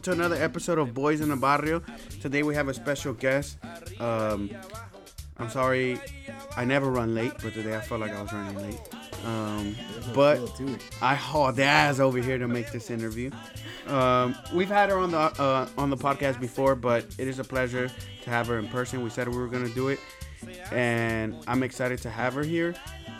welcome to another episode of Boys in the Barrio. Today we have a special guest. Um, I'm sorry, I never run late, but today I felt like I was running late. Um, but I hauled ass over here to make this interview. Um, we've had her on the uh, on the podcast before, but it is a pleasure to have her in person. We said we were gonna do it, and I'm excited to have her here.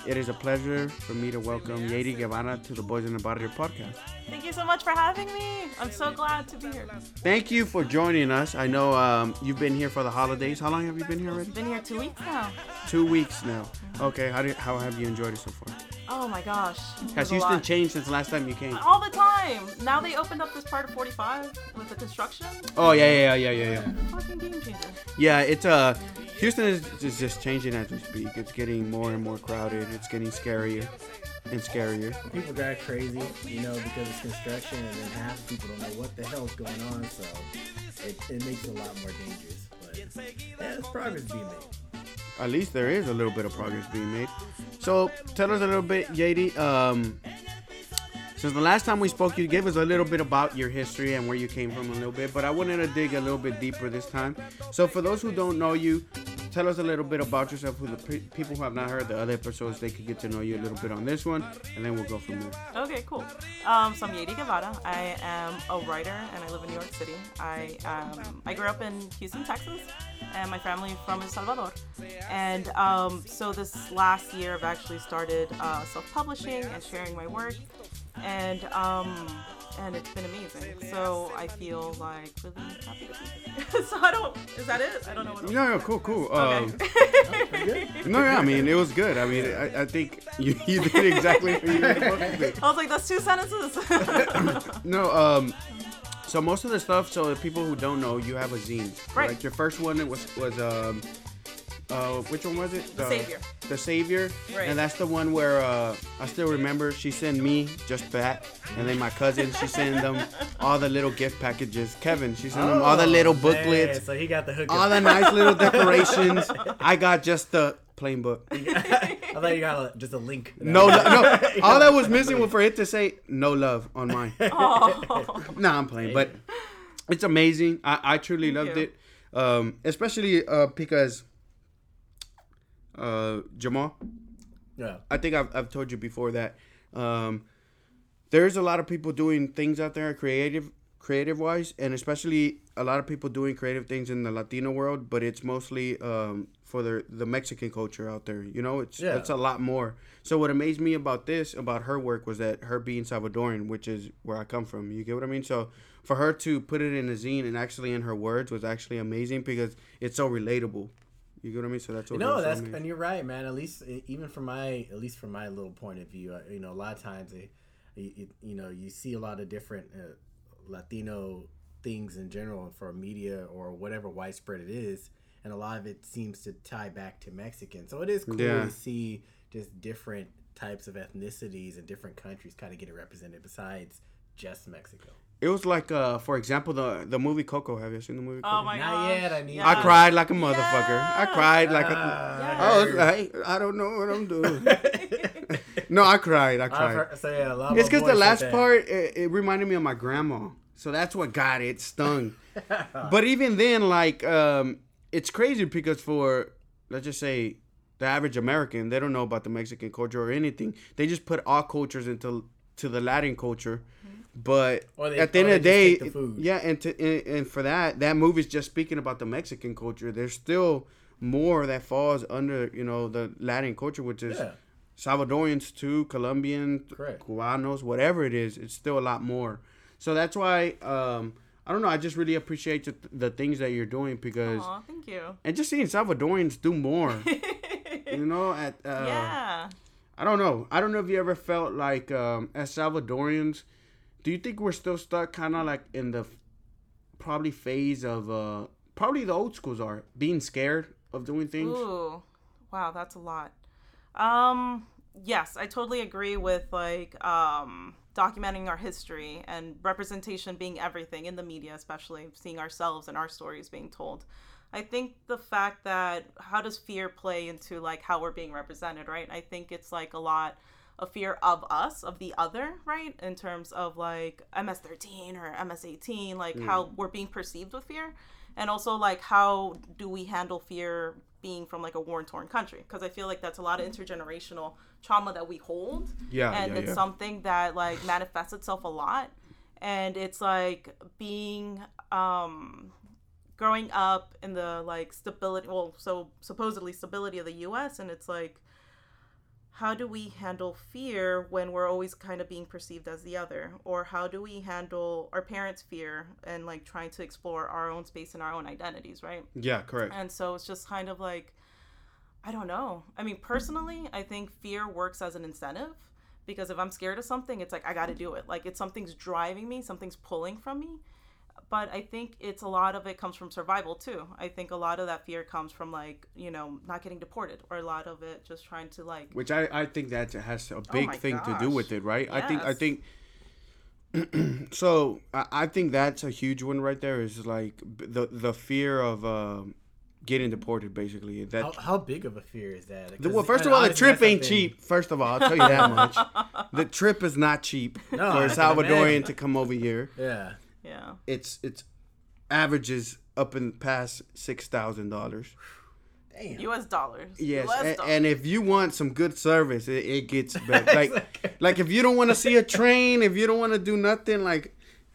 It is a pleasure for me to welcome Yadi Guevara to the Boys in the Barrio podcast. Thank you so much for having me. I'm so glad to be here. Thank you for joining us. I know um, you've been here for the holidays. How long have you been here already? Been here two weeks now. Two weeks now. Okay, how, do, how have you enjoyed it so far? Oh my gosh. Has Houston changed since the last time you came? All the time. Now they opened up this part of 45 with the construction. Oh yeah, yeah, yeah, yeah, yeah. Fucking game changer. Yeah, it's uh, Houston is, is just changing as we speak. It's getting more and more crowded. It's getting scarier and scarier. people drive crazy, you know, because it's construction, and then half the people don't know what the hell's going on, so it, it makes it a lot more dangerous. But yeah, there's progress being made. At least there is a little bit of progress being made. So tell us a little bit, Yadi. Um, since the last time we spoke, you gave us a little bit about your history and where you came from a little bit, but I wanted to dig a little bit deeper this time. So for those who don't know you, tell us a little bit about yourself. Who the pe- people who have not heard the other episodes, they could get to know you a little bit on this one, and then we'll go from there. Okay, cool. Um, so I'm Yadi Guevara. I am a writer and I live in New York City. I um, I grew up in Houston, Texas, and my family from El Salvador. And um, so this last year, I've actually started uh, self-publishing and sharing my work, and um, and it's been amazing. So I feel like really happy to be here. so I don't. Is that it? I don't know what. Else. No, no, cool, cool. Um, no, yeah, I mean it was good. I mean, I, I think you, you did exactly what you were supposed to. I was like, that's two sentences. No, um, so most of the stuff. So the people who don't know, you have a zine. Right. Like your first one was was um, uh, which one was it? The Savior. The Savior. Right. And that's the one where uh, I still remember she sent me just that, and then my cousin she sent them all the little gift packages. Kevin she sent them all the little booklets, Man, so he got the hook. all the nice little decorations. I got just the plain book. I thought you got a, just a link. No, lo- no. All that was missing was for it to say "no love" on mine. oh. No, I'm playing, but it's amazing. I, I truly Thank loved you. it, um, especially uh, because uh, Jamal. Yeah. I think I've, I've told you before that um, there's a lot of people doing things out there, creative creative wise, and especially a lot of people doing creative things in the Latino world. But it's mostly um, for the the Mexican culture out there. You know, it's Yeah. it's a lot more. So what amazed me about this, about her work, was that her being Salvadoran, which is where I come from. You get what I mean? So for her to put it in a zine and actually in her words was actually amazing because it's so relatable. You get what I mean? So that's what No, that's and you're right, man. At least even from my at least from my little point of view, you know, a lot of times, it, it, you know, you see a lot of different uh, Latino things in general for media or whatever widespread it is, and a lot of it seems to tie back to Mexican. So it is cool Yeah. to see just different types of ethnicities and different countries kind of get represented besides just Mexico. It was like, uh, for example, the the movie Coco. Have you seen the movie? Coco? Oh my Not gosh. yet, I need- I yes. cried like a motherfucker. I cried like a. Ah, I was like, I don't know what I'm doing. no, I cried. I I've cried. heard- so yeah, a lot It's because the last that. part it, it reminded me of my grandma, so that's what got it stung. but even then, like, um, it's crazy because for let's just say the average American, they don't know about the Mexican culture or anything. They just put all cultures into to the Latin culture. But they- at the end of the day, the food. yeah, and to and, and for that, that movie's just speaking about the Mexican culture. There's still more that falls under you know the Latin culture, which is Yeah. Salvadorians too, Colombian, Correct. Cubanos, whatever it is. It's still a lot more. So that's why um, I don't know. I just really appreciate the, the things that you're doing because Aw, thank you. and just seeing Salvadorians do more. you know, at uh, yeah. I don't know. I don't know if you ever felt like um, as Salvadorians, do you think we're still stuck kind of like in the probably phase of uh, probably the old schools are being scared of doing things? Ooh. wow, that's a lot. Um, yes, I totally agree with like um, documenting our history and representation being everything in the media, especially seeing ourselves and our stories being told. I think the fact that how does fear play into like how we're being represented, right? I think it's like a lot of fear of us, of the other, right? In terms of like MS13 or MS18, like how we're being perceived with fear. And also like how do we handle fear being from like a war torn country? Because I feel like that's a lot of intergenerational trauma that we hold. Yeah, And yeah, it's yeah. something that like manifests itself a lot. And it's like being um growing up in the like stability well so supposedly stability of the US and it's like how do we handle fear when we're always kind of being perceived as the other or how do we handle our parents fear and like trying to explore our own space and our own identities right Yeah, correct. and so it's just kind of like I don't know. I mean, personally, I think fear works as an incentive because if I'm scared of something, it's like I got to do it. Like it's something's driving me, something's pulling from me. But I think it's a lot of it comes from survival too. I think a lot of that fear comes from like, you know, not getting deported or a lot of it just trying to like Which I, I think that has a big my thing to do with it, right? I think I think so. I, I think that's a huge one right there. Is like the the fear of um, getting deported, basically. That How, how big of a fear is that? the, 'Cause, well, first uh, of all, the trip ain't something- cheap. First of all, I'll tell you that much. The trip is not cheap No, for I a can Salvadorian to come over here. Yeah. Yeah. It's it's averages up and past six thousand dollars. Damn. US dollars. Yes, US and, dollars. and if you want some good service, it, it gets better. like, like if you don't want to see a train, if you don't want to do nothing, like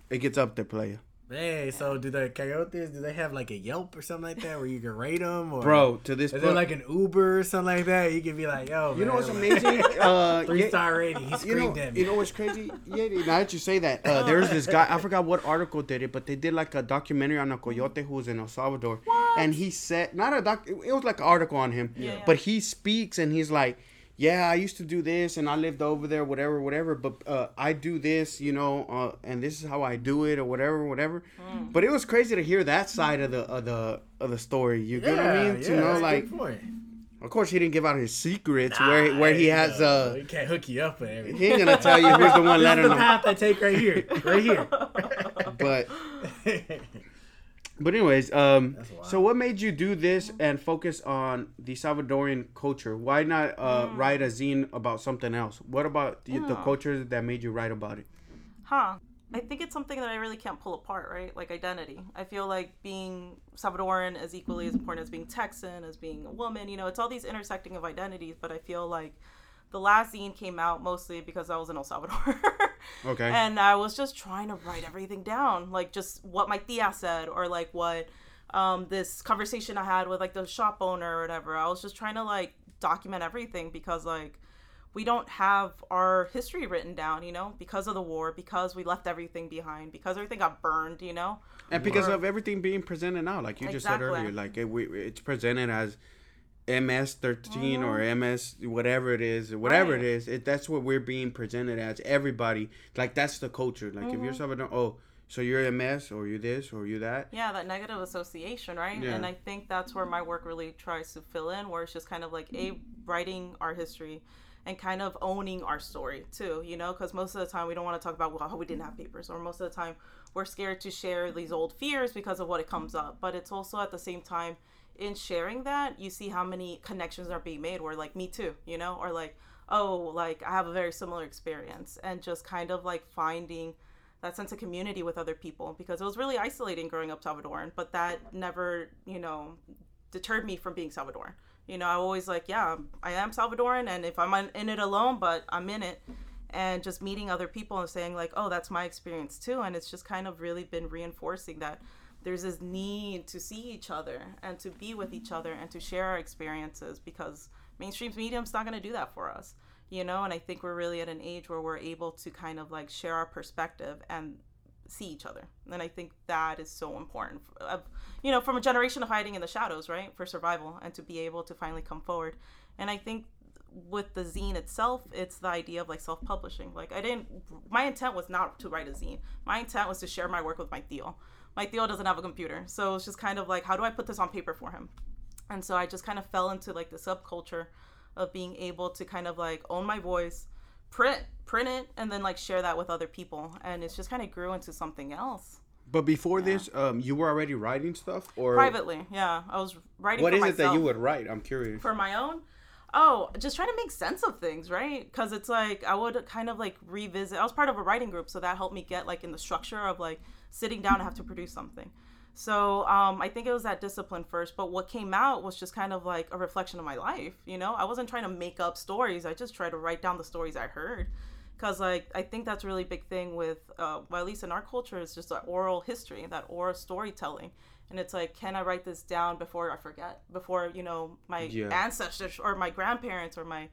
it gets up there, player. Hey, so do the coyotes? Do they have like a Yelp or something like that where you can rate them? Or Bro, to this is point, there like an Uber or something like that? You can be like, yo, you know what's like, amazing? Uh, Three yeah, star rating. He you know, at me. you know what's crazy? Yeah, now that you say that, uh, there's this guy. I forgot what article did it, but they did like a documentary on a coyote who was in El Salvador, and he said not a doc. It was like an article on him, Yeah. but he speaks and he's like, "Yeah, I used to do this, and I lived over there, whatever, whatever. But uh, I do this, you know, uh, and this is how I do it, or whatever, whatever." Mm. But it was crazy to hear that side of the of the of the story. You get what I mean? to know like, of course, he didn't give out his secrets where where he has no, uh. he can't hook you up everything. He ain't gonna tell you who's the one letting the him. path I take right here, right here. But but anyways, um, so what made you do this and focus on the Salvadorian culture? Why not uh, Mm. write a zine about something else? What about the, the culture that made you write about it? Huh. I think it's something that I really can't pull apart, right? Like identity. I feel like being Salvadoran is equally as important as being Texan, as being a woman. You know, it's all these intersecting of identities, but I feel like the last zine came out mostly because I was in El Salvador. Okay. And I was just trying to write everything down, like just what my tia said, or like what um, this conversation I had with like the shop owner or whatever. I was just trying to like document everything because like we don't have our history written down, you know, because of the war, because we left everything behind, because everything got burned, you know. and because Or- of everything being presented now, like you just said earlier, like it, we, it's presented as MS thirteen or MS whatever it is, whatever Mm-hmm. Right. it is. It that's what we're being presented as. Everybody like that's the culture. Like if you're Mm-hmm. Salvador, oh, so you're MS or you this or you that. Yeah, that negative association, right? Yeah. And I think that's where my work really tries to fill in, where it's just kind of like a writing our history and kind of owning our story too, you know, because most of the time we don't want to talk about well, how we didn't have papers, or most of the time we're scared to share these old fears because of what it comes up. But it's also at the same time in sharing that you see how many connections are being made where like me too, you know, or like oh like I have a very similar experience and just kind of like finding that sense of community with other people because it was really isolating growing up Salvadoran, but that never, you know, deterred me from being Salvadoran. You know, I always like, yeah, I am Salvadoran, and if I'm in- in it alone, but I'm in it, and just meeting other people and saying like, oh, that's my experience too, and it's just kind of really been reinforcing that there's this need to see each other and to be with each other and to share our experiences because mainstream medium's not going to do that for us you know? And i think we're really at an age where we're able to kind of like share our perspective and see each other. And i think that is so important you know from a generation of hiding in the shadows right? For survival and to be able to finally come forward. And i think with the zine itself it's the idea of like self-publishing. Like i didn't my intent was not to write a zine. My intent was to share my work with my theo my theo doesn't have a computer so it's just kind of like how do i put this on paper for him and so I just kind of fell into like the subculture of being able to kind of like own my voice, print print it, and then like share that with other people, and it's just kind of grew into something else. But before this, um, you were already writing stuff, or Privately, yeah, I was writing. What is it that you would write? I'm curious. for my own oh just trying to make sense of things right because it's like i would kind of like revisit i was part of a writing group so that helped me get like in the structure of like sitting down and have to produce something. So um, i think it was that discipline first but what came out was just kind of like a reflection of my life you know? I wasn't trying to make up stories i just tried to write down the stories i heard. Because like i think that's a really big thing with uh, well at least in our culture it's just that oral history that oral storytelling. And it's like can i write this down before i forget? Before you know my Yeah. ancestors or my grandparents or my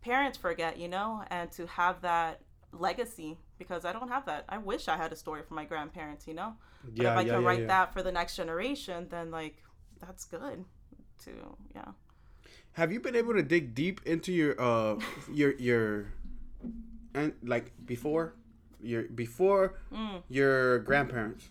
parents forget you know? And to have that legacy because i don't have that i wish i had a story from my grandparents you know but Yeah, if i yeah, can yeah, write yeah. that for the next generation then like that's good to yeah Have you been able to dig deep into your uh your your and like before your before Mm. your grandparents?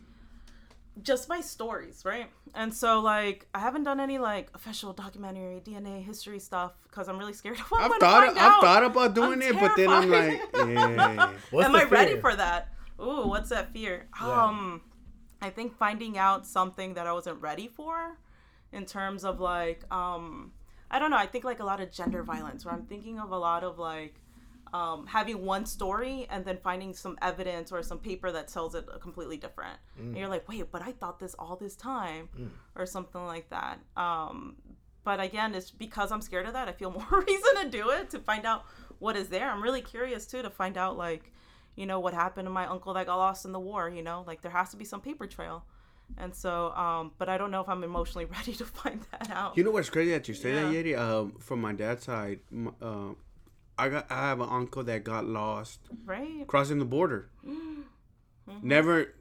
Just my stories, right? And so like I haven't done any like official documentary DNA history stuff because I'm really scared of what I'm I've gonna thought find I've thought about doing I'm it, but then I'm like, yeah. What's Am the I ready for that? Ooh, what's that fear? Um, I think finding out something that I wasn't ready for, in terms of like, um, I don't know. I think like a lot of gender violence, where I'm thinking of a lot of like, um, having one story and then finding some evidence or some paper that tells it completely different. And you're like, wait, but I thought this all this time, or something like that. Um, but again, it's because I'm scared of that. I feel more reason to do it to find out what is there. I'm really curious too to find out like, you know, what happened to my uncle that got lost in the war. You know, like there has to be some paper trail. And so, um, but I don't know if I'm emotionally ready to find that out. You know what's crazy that you say that, Yeah. Yadi? Um, from my dad's side, m- uh, I got I have an uncle that got lost right? crossing the border. Mm-hmm. Never,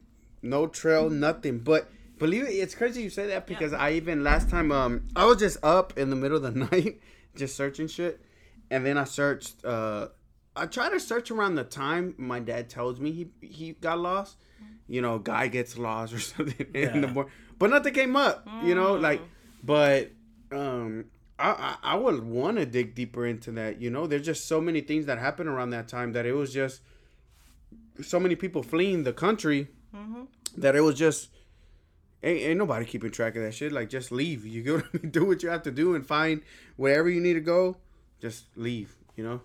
no trail, nothing. But believe it, it's crazy you say that because I even last time um I was just up in the middle of the night just searching shit, and then I searched. uh I try to search around the time my dad tells me he he got lost. You know, guy gets lost or something in the Yeah. morning, but nothing came up. You know, like, Mm. but um. I, I, I would want to dig deeper into that. You know, there's just so many things that happened around that time that it was just so many people fleeing the country mm-hmm. that it was just ain't, ain't nobody keeping track of that shit. Like just leave. You go do what you have to do and find wherever you need to go. Just leave. You know.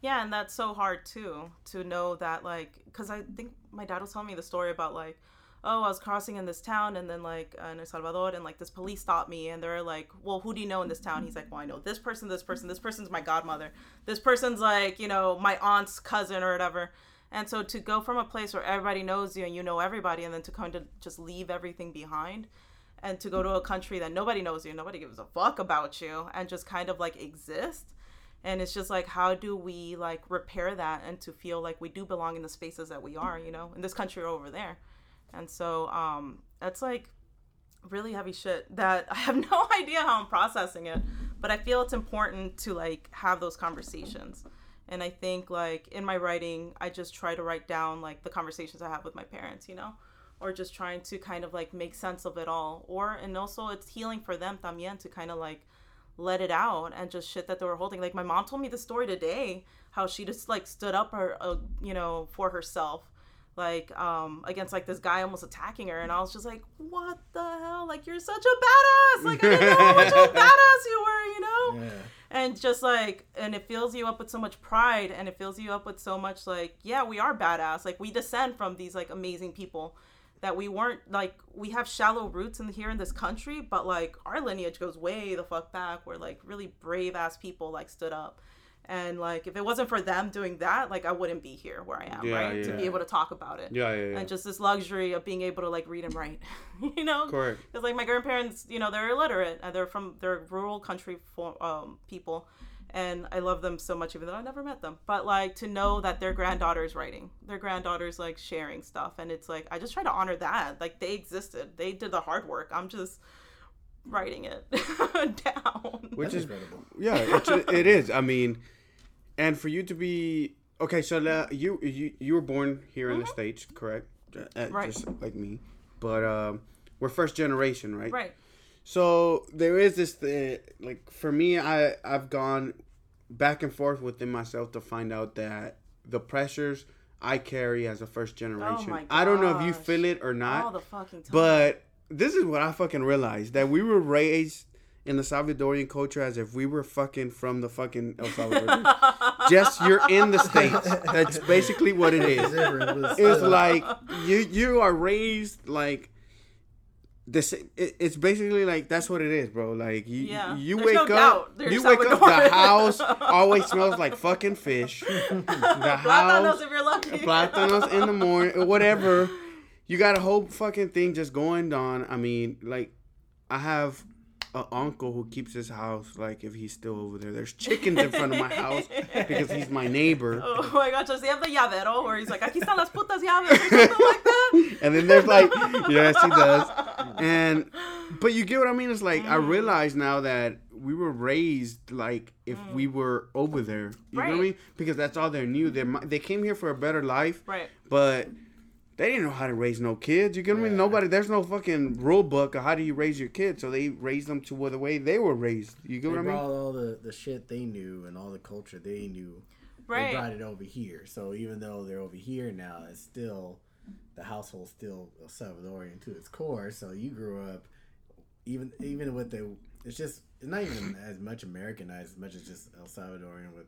Yeah, and that's so hard too to know that like because I think my dad was telling me the story about like oh I was crossing in this town and then like uh, in El Salvador and like this police stopped me and they're like well who do you know in this town? He's like well I know this person this person this person's my godmother. This person's like you know my aunt's cousin or whatever. And so to go from a place where everybody knows you and you know everybody and then to kind of just leave everything behind and to go to a country that nobody knows you nobody gives a fuck about you and just kind of like exist. And it's just like how do we like repair that and to feel like we do belong in the spaces that we are you know in this country or over there and so um that's like really heavy shit that i have no idea how i'm processing it but i feel it's important to like have those conversations and i think like in my writing i just try to write down like the conversations i have with my parents you know or just trying to kind of like make sense of it all or and also it's healing for them también to kind of like let it out and just shit that they were holding. Like my mom told me the story today, how she just like stood up her, uh, you know, for herself, like um against like this guy almost attacking her, and I was just like, what the hell? Like you're such a badass. Like I didn't know how much of a badass you were, you know. Yeah. And just like, and it fills you up with so much pride, and it fills you up with so much like, yeah, we are badass. Like we descend from these like amazing people that we weren't like we have shallow roots in here in this country, but like our lineage goes way the fuck back where like really brave ass people like stood up. And like if it wasn't for them doing that, like I wouldn't be here where I am, Yeah, right? To be able to talk about it. Yeah, yeah, yeah. And just this luxury of being able to like read and write. you know? Correct. Because like my grandparents, you know, they're illiterate and they're from they're rural country for, um, people, and I love them so much, even though I never met them. But like to know that their granddaughter's writing, their granddaughter's like sharing stuff, and it's like I just try to honor that. Like they existed, they did the hard work. I'm just writing it down. Which That's is incredible. yeah, it's, it is. I mean, and for you to be okay, so uh, you you you were born here in the states, correct? Uh, Mm-hmm. Right. Just like me, but um, we're first generation, right? right. So there is this uh, like for me, I I've gone back and forth within myself to find out that the pressures I carry as a first generation. Oh my I don't know if you feel it or All not, the fucking time. but this is what I fucking realized that we were raised in the Salvadorian culture as if we were fucking from the fucking El Salvador. Just you're in the states. That's basically what it is. It's like you you are raised like this. It, it's basically like that's what it is, bro. Like you Yeah. you There's wake no up, doubt. They're you wake up. The house always smells like fucking fish. The Plátanos house, if you're lucky. plátanos in the morning, whatever. You got a whole fucking thing just going on. I mean, like I have an uncle who keeps his house like if he's still over there. There's chickens in front of my house because he's my neighbor. Oh my gosh, does he have the llavero where he's like, aquí están las putas llaves or something like that? and then there's like, yes, he does. And but you get what I mean? It's like Mm. I realize now that we were raised like if we were over there. You know what I Mm. Mean? Because that's all they knew. They they came here for a better life, Right. but they didn't know how to raise no kids. You get what I mean? Nobody. There's no fucking rule book of how do you raise your kids. So they raised them to the way they were raised. You get They what I mean? brought all the, the shit they knew and all the culture they knew. Right. They Right. brought it over here. So even though they're over here now, it's still the household's still El Salvadorian to its core. So you grew up, even even with the, it's just it's not even as much Americanized as much as just El Salvadorian with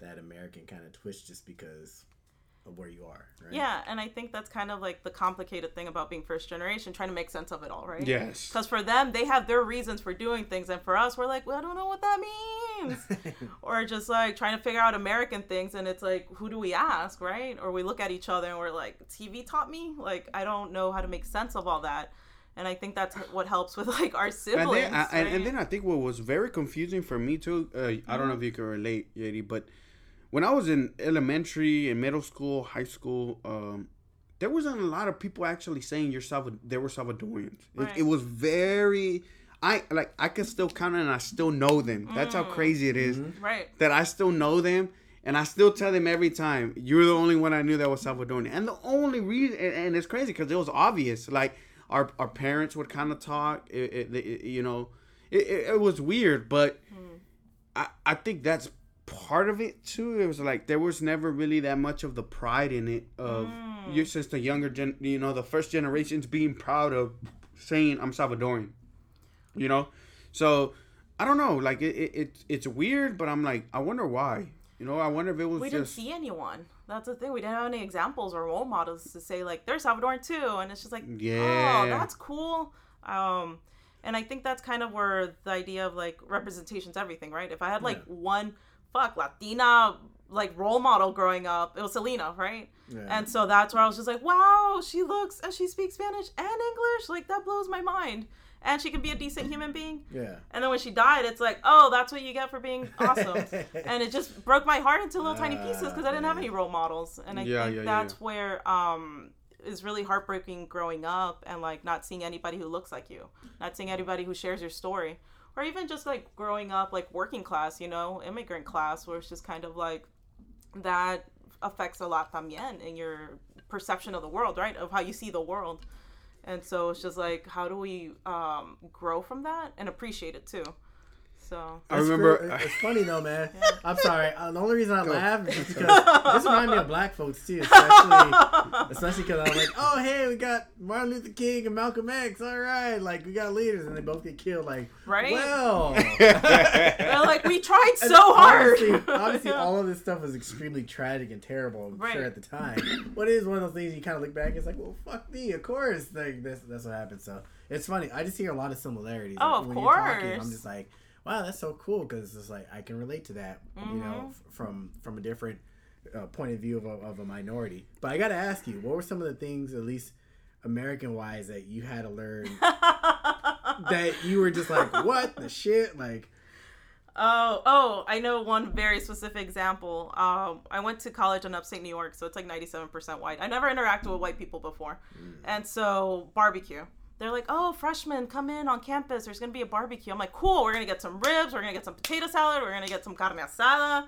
that American kind of twist, just because of where you are. Right? Yeah, and I think that's kind of like the complicated thing about being first generation, trying to make sense of it all, right? Yes. Because for them, they have their reasons for doing things, and for us, we're like, well, I don't know what that means. or just like trying to figure out American things, and it's like, who do we ask, right? Or we look at each other and we're like, TV taught me? Like, I don't know how to make sense of all that. And I think that's what helps with like our And siblings. then, I, and, and then I think what was very confusing for me too. Uh, I don't know if you can relate, Yadi, but when I was in elementary and middle school, high school, um, there wasn't a lot of people actually saying you're Salvad- They were Salvadorians. It, Right. it was very. I like. I can still count and I still know them. That's how mm. crazy it is mm-hmm. right. that I still know them. And I still tell them every time, you're the only one I knew that was Salvadorian. And the only reason, and, and it's crazy because it was obvious. Like, our, our parents would kind of talk, it, it, it- you know, it, it, it was weird, but hmm. I, I think that's part of it too. It was like there was never really that much of the pride in it of you since the younger gen, you know, the first generations being proud of saying I'm Salvadorian, you know. So I don't know, like it, it, it it's weird, but I'm like I wonder why. You know, I wonder if it was we didn't just see anyone. That's the thing. We didn't have any examples or role models to say like they're Salvadoran too, and it's just like, Yeah. oh, that's cool. Um, and I think that's kind of where the idea of like representation's everything, right? If I had like one fuck Latina like role model growing up, it was Selena, right? Yeah. And so that's where I was just like, wow, she looks and she speaks Spanish and English, like that blows my mind. And she can be a decent human being. Yeah. And then when she died, it's like, oh, that's what you get for being awesome. and it just broke my heart into little tiny pieces because I didn't have any role models. And I Yeah, think yeah, yeah, that's where um is really heartbreaking growing up and like not seeing anybody who looks like you, not seeing anybody who shares your story, or even just like growing up like working class, you know, immigrant class, where it's just kind of like that affects a lot también in your perception of the world, right? Of how you see the world. And so it's just like, how do we um, grow from that and appreciate it too? So I It's remember. real- it's funny though, man. I'm sorry. Uh, the only reason I laugh is because this reminds me of black folks too, especially especially because I'm like, oh hey, we got Martin Luther King and Malcolm X. All right, like we got leaders, and they both get killed. Like, Right? Well, they're like, we tried And so hard. Obviously, obviously all of this stuff was extremely tragic and terrible. I'm Right. sure at the time, but it is one of those things you kind of look back. and It's like, well, fuck me, of course. Like that's that's what happened. So it's funny. I just hear a lot of similarities. Oh, Like, of when you're talking, I'm course. just like, wow, that's so cool because it's like I can relate to that. You know, f- from from a different uh, point of view of a, of a minority. But I got to ask you, what were some of the things, at least American wise, that you had to learn that you were just like, what the shit, like. Oh, oh, I know one very specific example. Um, I went to college in upstate New York, so it's like 97% white. I never interacted with white people before. And so, barbecue. They're like, oh, freshmen, come in on campus. There's going to be a barbecue. I'm like, cool. We're going to get some ribs. We're going to get some potato salad. We're going to get some carne asada.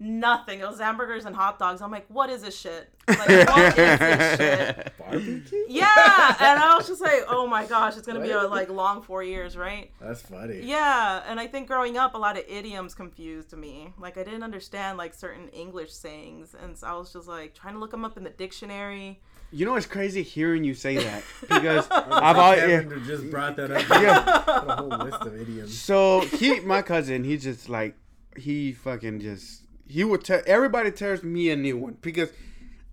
Nothing. It was hamburgers and hot dogs. I'm like, what is this shit? Like, what is this shit? Barbecue? Yeah, and I was just like, oh my gosh, it's gonna be a like long four years, right? That's funny. Yeah, and I think growing up, a lot of idioms confused me. Like I didn't understand like certain English sayings, and so I was just like trying to look them up in the dictionary. You know, it's crazy hearing you say that because I've I've always. Kevin just brought that up. Yeah. A whole list of idioms. So he, my cousin, he just like he fucking just he would tell everybody tells me a new one because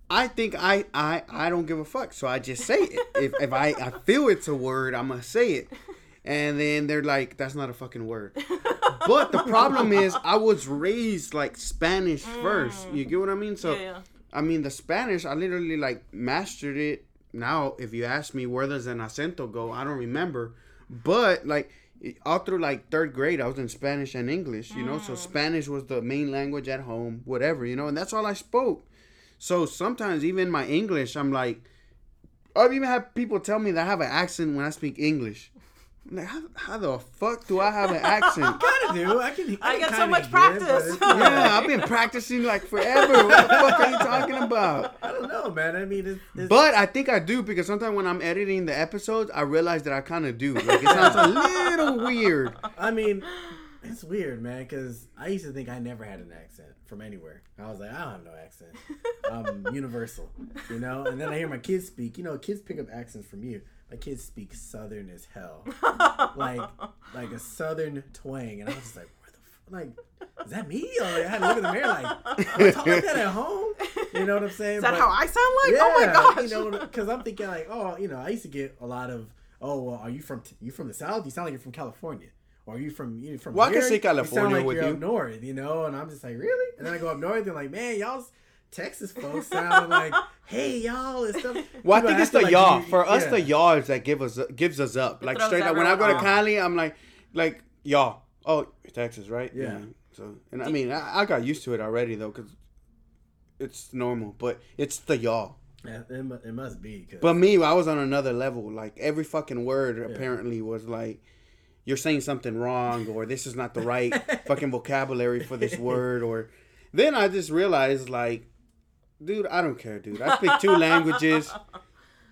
I think I I I don't give a fuck, so I just say it. if if I I feel it's a word, I'm gonna say it, and then they're like, that's not a fucking word. But the problem is, I was raised like Spanish first. Mm. You get what I mean? So yeah, yeah. I mean, the Spanish, I literally like mastered it. Now, if you ask me where does an acento go, I don't remember. But like all through like third grade, I was in Spanish and English, you know. So mm. Spanish was the main language at home, whatever, you know, and that's all I spoke. So sometimes even my English, I'm like, I've even had people tell me that I have an accent when I speak English. I'm like, how, how the fuck do I have an accent? Kinda do. I can. I can get so much get it, practice. yeah, I've been practicing like forever. What the fuck are you talking about? I don't know, man. I mean, it's, it's But I think I do because sometimes when I'm editing the episodes, I realize that I kind of do. Like it sounds a little weird. I mean, it's weird, man, because I used to think I never had an accent from anywhere. I was like, I don't have no accent. I'm universal, you know? And then I hear my kids speak. You know, kids pick up accents from you. My kids speak southern as hell. like like a southern twang. And I was just like, where the f-? Like, is that me? Or I had to look at the mirror like, do I talk like that at home? You know what I'm saying? Is that But- how I sound like? oh my gosh! you know, because I'm thinking like, oh, you know, I used to get a lot of, oh, well, are you from you from the south? You sound like you're from California. Or are you from you from? Well, I can here? say You California sound like with you're you. up north, you know. And I'm just like, really? And then I go up north and like, man, y'all's Texas folks sound like, hey, y'all, and stuff. Well, I think it's the like y'all. you- For us, yeah. the y'all is that give us gives us up. Like straight up. When I go to everyone. Cali, I'm like, like y'all. Oh, Texas, right? Yeah. So, and I mean, I, I got used to it already though, cause it's normal. But it's the y'all. Yeah, it, it must be. 'cause- But me, I was on another level. Like every fucking word apparently was like, you're saying something wrong, or this is not the right fucking vocabulary for this word, or then I just realized like, dude, I don't care, dude. I speak two languages.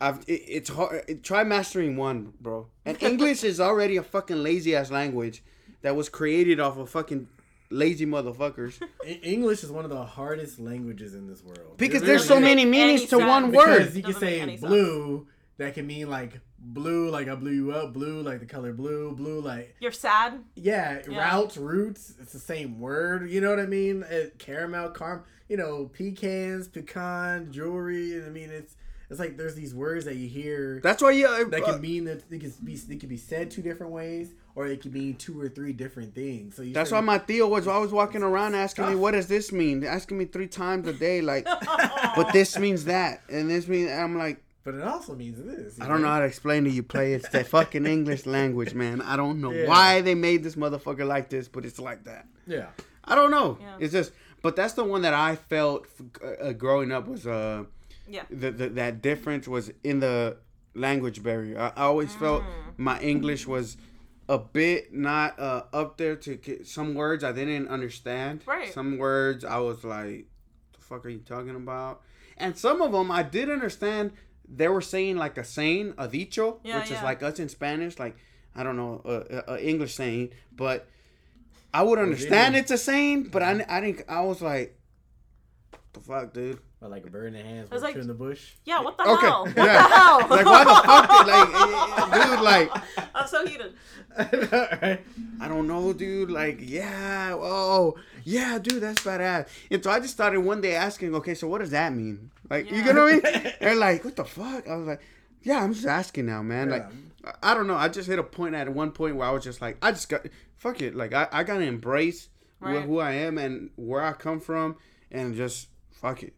I've it, it's hard. It, try mastering one, bro. And English is already a fucking lazy ass language that was created off of fucking lazy motherfuckers. English is one of the hardest languages in this world. Because It there's so many meanings to sense. one Because word. you can say any blue, that can mean like blue, like I blew you up, blue, like the color blue, blue, like You're sad. yeah, Yeah. routes, roots. It's the same word. You know what I mean? Uh, caramel, carm. You know, pecans, pecan, jewelry. And I mean, it's it's like there's these words that you hear That's why you. Uh, that can mean that they can be they can be said two different ways, or it can mean two or three different things. So you That's why my Theo was always walking around asking me, "What does this mean?" Asking me three times a day, like, "But this means that," and this means I'm like, But it also means this. I don't know how to explain to you, play. It's the fucking English language, man. I don't know Yeah. why they made this motherfucker like this, but it's like that. Yeah. I don't know. Yeah. It's just, but that's the one that I felt uh, growing up was uh Yeah. the, the that difference was in the language barrier. I, I always felt Mm. my English was a bit not uh, up there to get some words I didn't understand. Right. Some words I was like, "The fuck are you talking about?" And some of them I did understand. They were saying like a saying, a dicho, Yeah, which is like us in Spanish, like I don't know, a, a, a English saying, but I would understand really? it's a saying, but I, I didn't. I was like, "The fuck, dude." Or like a bird in the hands, was like- in the bush. Yeah. What the Okay, hell? What yeah. the hell? Like why the fuck, did, like, eh, eh, dude, like. I'm so heated. right? I don't know, dude. Like, yeah, oh, yeah, dude, that's badass. And so I just started one day asking, okay, so what does that mean? Like, you Yeah. get what I mean? They're like, what the fuck? I was like, yeah, I'm just asking now, man. Like, I I don't know. I just hit a point at one point where I was just like, I just got, fuck it. Like, I, I got to embrace wh- Right. who I am and where I come from and just fuck it.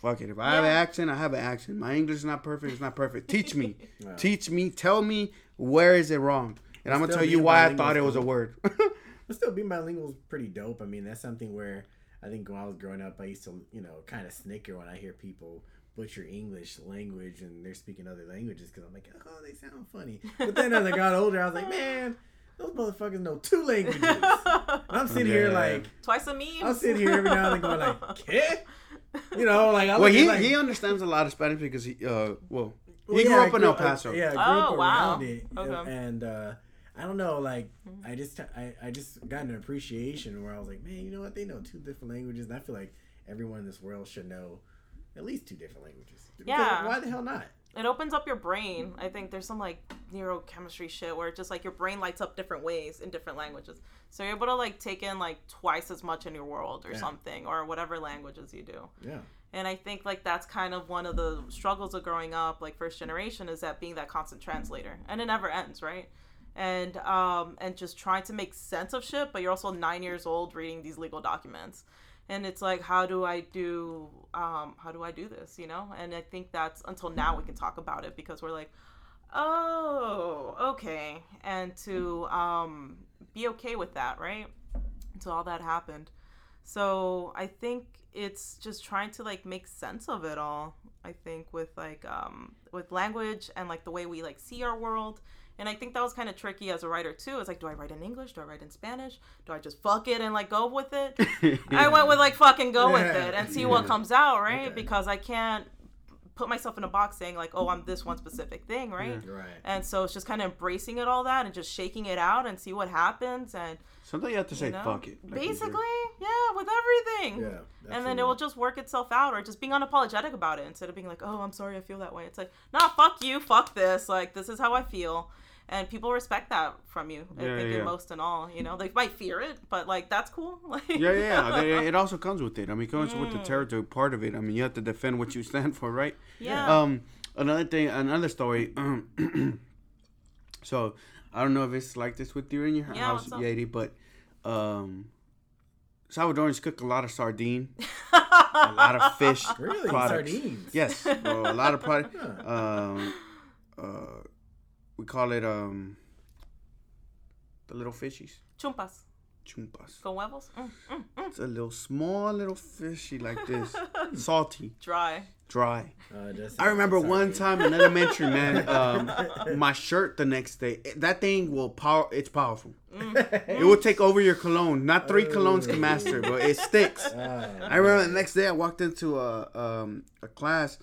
Fuck it. If I have an accent, I have an accent. My English is not perfect. It's not perfect. Teach me. Yeah. Teach me. Tell me where is it wrong. And I'm going to tell you why I thought it was a word. But still, being bilingual is pretty dope. I mean, that's something where I think when I was growing up, I used to, you know, kind of snicker when I hear people butcher English language and they're speaking other languages because I'm like, oh, they sound funny. But then as I got older, I was like, man, those motherfuckers know two languages. And I'm sitting here like, Twice a meme. I'm sitting here every now and then going like, ¿qué? You know, like I Well, look he like, he understands a lot of Spanish because he uh well he Well, grew yeah, I up in El Paso. Yeah, I grew Oh, up wow. around it, Okay. and uh, I don't know, like I just I, I just got an appreciation where I was like, man, you know what? They know two different languages, and I feel like everyone in this world should know at least two different languages. Because Yeah. Why the hell not? it opens up your brain. I think there's some like neurochemistry shit where it's just like your brain lights up different ways in different languages. So you're able to like take in like twice as much in your world or Yeah. something or whatever languages you do. Yeah. And I think like that's kind of one of the struggles of growing up, like first generation, is that being that constant translator, and it never ends, right? And um and just trying to make sense of shit, but you're also nine years old reading these legal documents, and it's like, how do I do um how do I do this, you know? And I think that's until now we can talk about it because we're like, oh, okay, and to um be okay with that, right? Until all that happened. So I think it's just trying to like make sense of it all. I think with like um with language and like the way we like see our world. And I think that was kind of tricky as a writer too. It's like, do I write in English? Do I write in Spanish? Do I just fuck it and like go with it? I went with like fucking go with it and see what comes out, right? Okay. Because I can't put myself in a box saying like, oh, I'm this one specific thing, right? Right. And so it's just kind of embracing it all that and just shaking it out and see what happens and Sometimes you have to say you know, fuck it. Like basically, yeah, with everything. Yeah. And then it will just work itself out, or just being unapologetic about it instead of being like, "Oh, I'm sorry, I feel that way." It's like, "Nah, fuck you, fuck this. Like, this is how I feel," and people respect that from you. I Yeah, think yeah. in most and all, you know, they might fear it, but like that's cool. Like, Yeah, yeah. It also comes with it. I mean, it comes with Mm. the territory part of it. I mean, you have to defend what you stand for, right? yeah. Um, another thing, another story. Um, so I don't know if it's like this with you in your Yeah, house, what's up? Yadi, but um, Salvadorans cook a lot of sardine, a lot of fish Really? products. Sardines? Yes, bro, a lot of product. Huh. Um, uh, we call it um, the little fishies, Chumpas chumpas. con huevos. Mm, mm, mm. It's a little small little fishy like this, salty, Dry. dry. Uh, I remember one time in elementary, man. Um, my shirt the next day. That thing will power. It's powerful. It will take over your cologne. Not three colognes can master, but it sticks. Ah, I remember the next day I walked into a um, a class,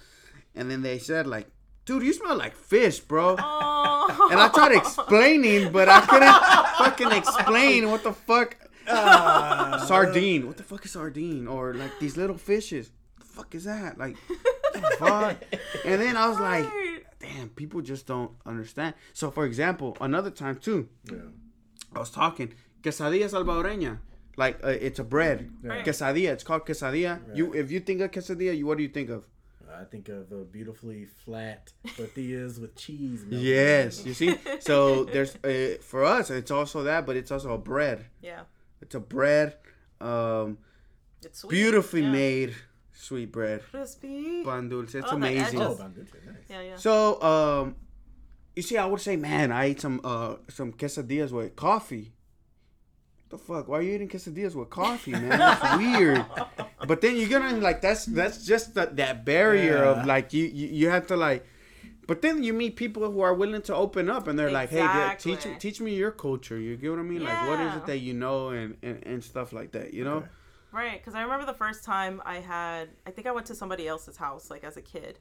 and then they said like, "Dude, you smell like fish, bro." Oh. And I tried explaining, but I couldn't fucking explain what the fuck. ah, Sardine. What the fuck is sardine? Or like these little fishes. the fuck is that? Like, fuck? And then I was like, damn, people just don't understand. So, for example, another time too, yeah. I was talking quesadilla salvadoreña. Like uh, it's a bread. Right. Quesadilla. It's called quesadilla. You, if you think of quesadilla, you what do you think of? I think of uh, beautifully flat tortillas with cheese. melted Yes, you see. So there's uh, for us, it's also that, but it's also a bread. Yeah. It's a bread, um, It's sweet. beautifully Yeah. made sweet bread. Crispy. Pan dulce. It's Oh, the amazing. it. edges. Oh, banduche, nice. Yeah, yeah. So, um, you see, I would say, man, I ate some uh some quesadillas with coffee. The fuck? Why are you eating quesadillas with coffee, man? That's weird. But then you're gonna like that's that's just that that barrier Yeah. of like you, you you have to like. But then you meet people who are willing to open up, and they're like, "Hey, yeah, teach Exactly. teach me your culture." You get what I mean? Like, what is it that you know, and and, and stuff like that. You know? Okay. Right, because I remember the first time I had, I think I went to somebody else's house, like as a kid,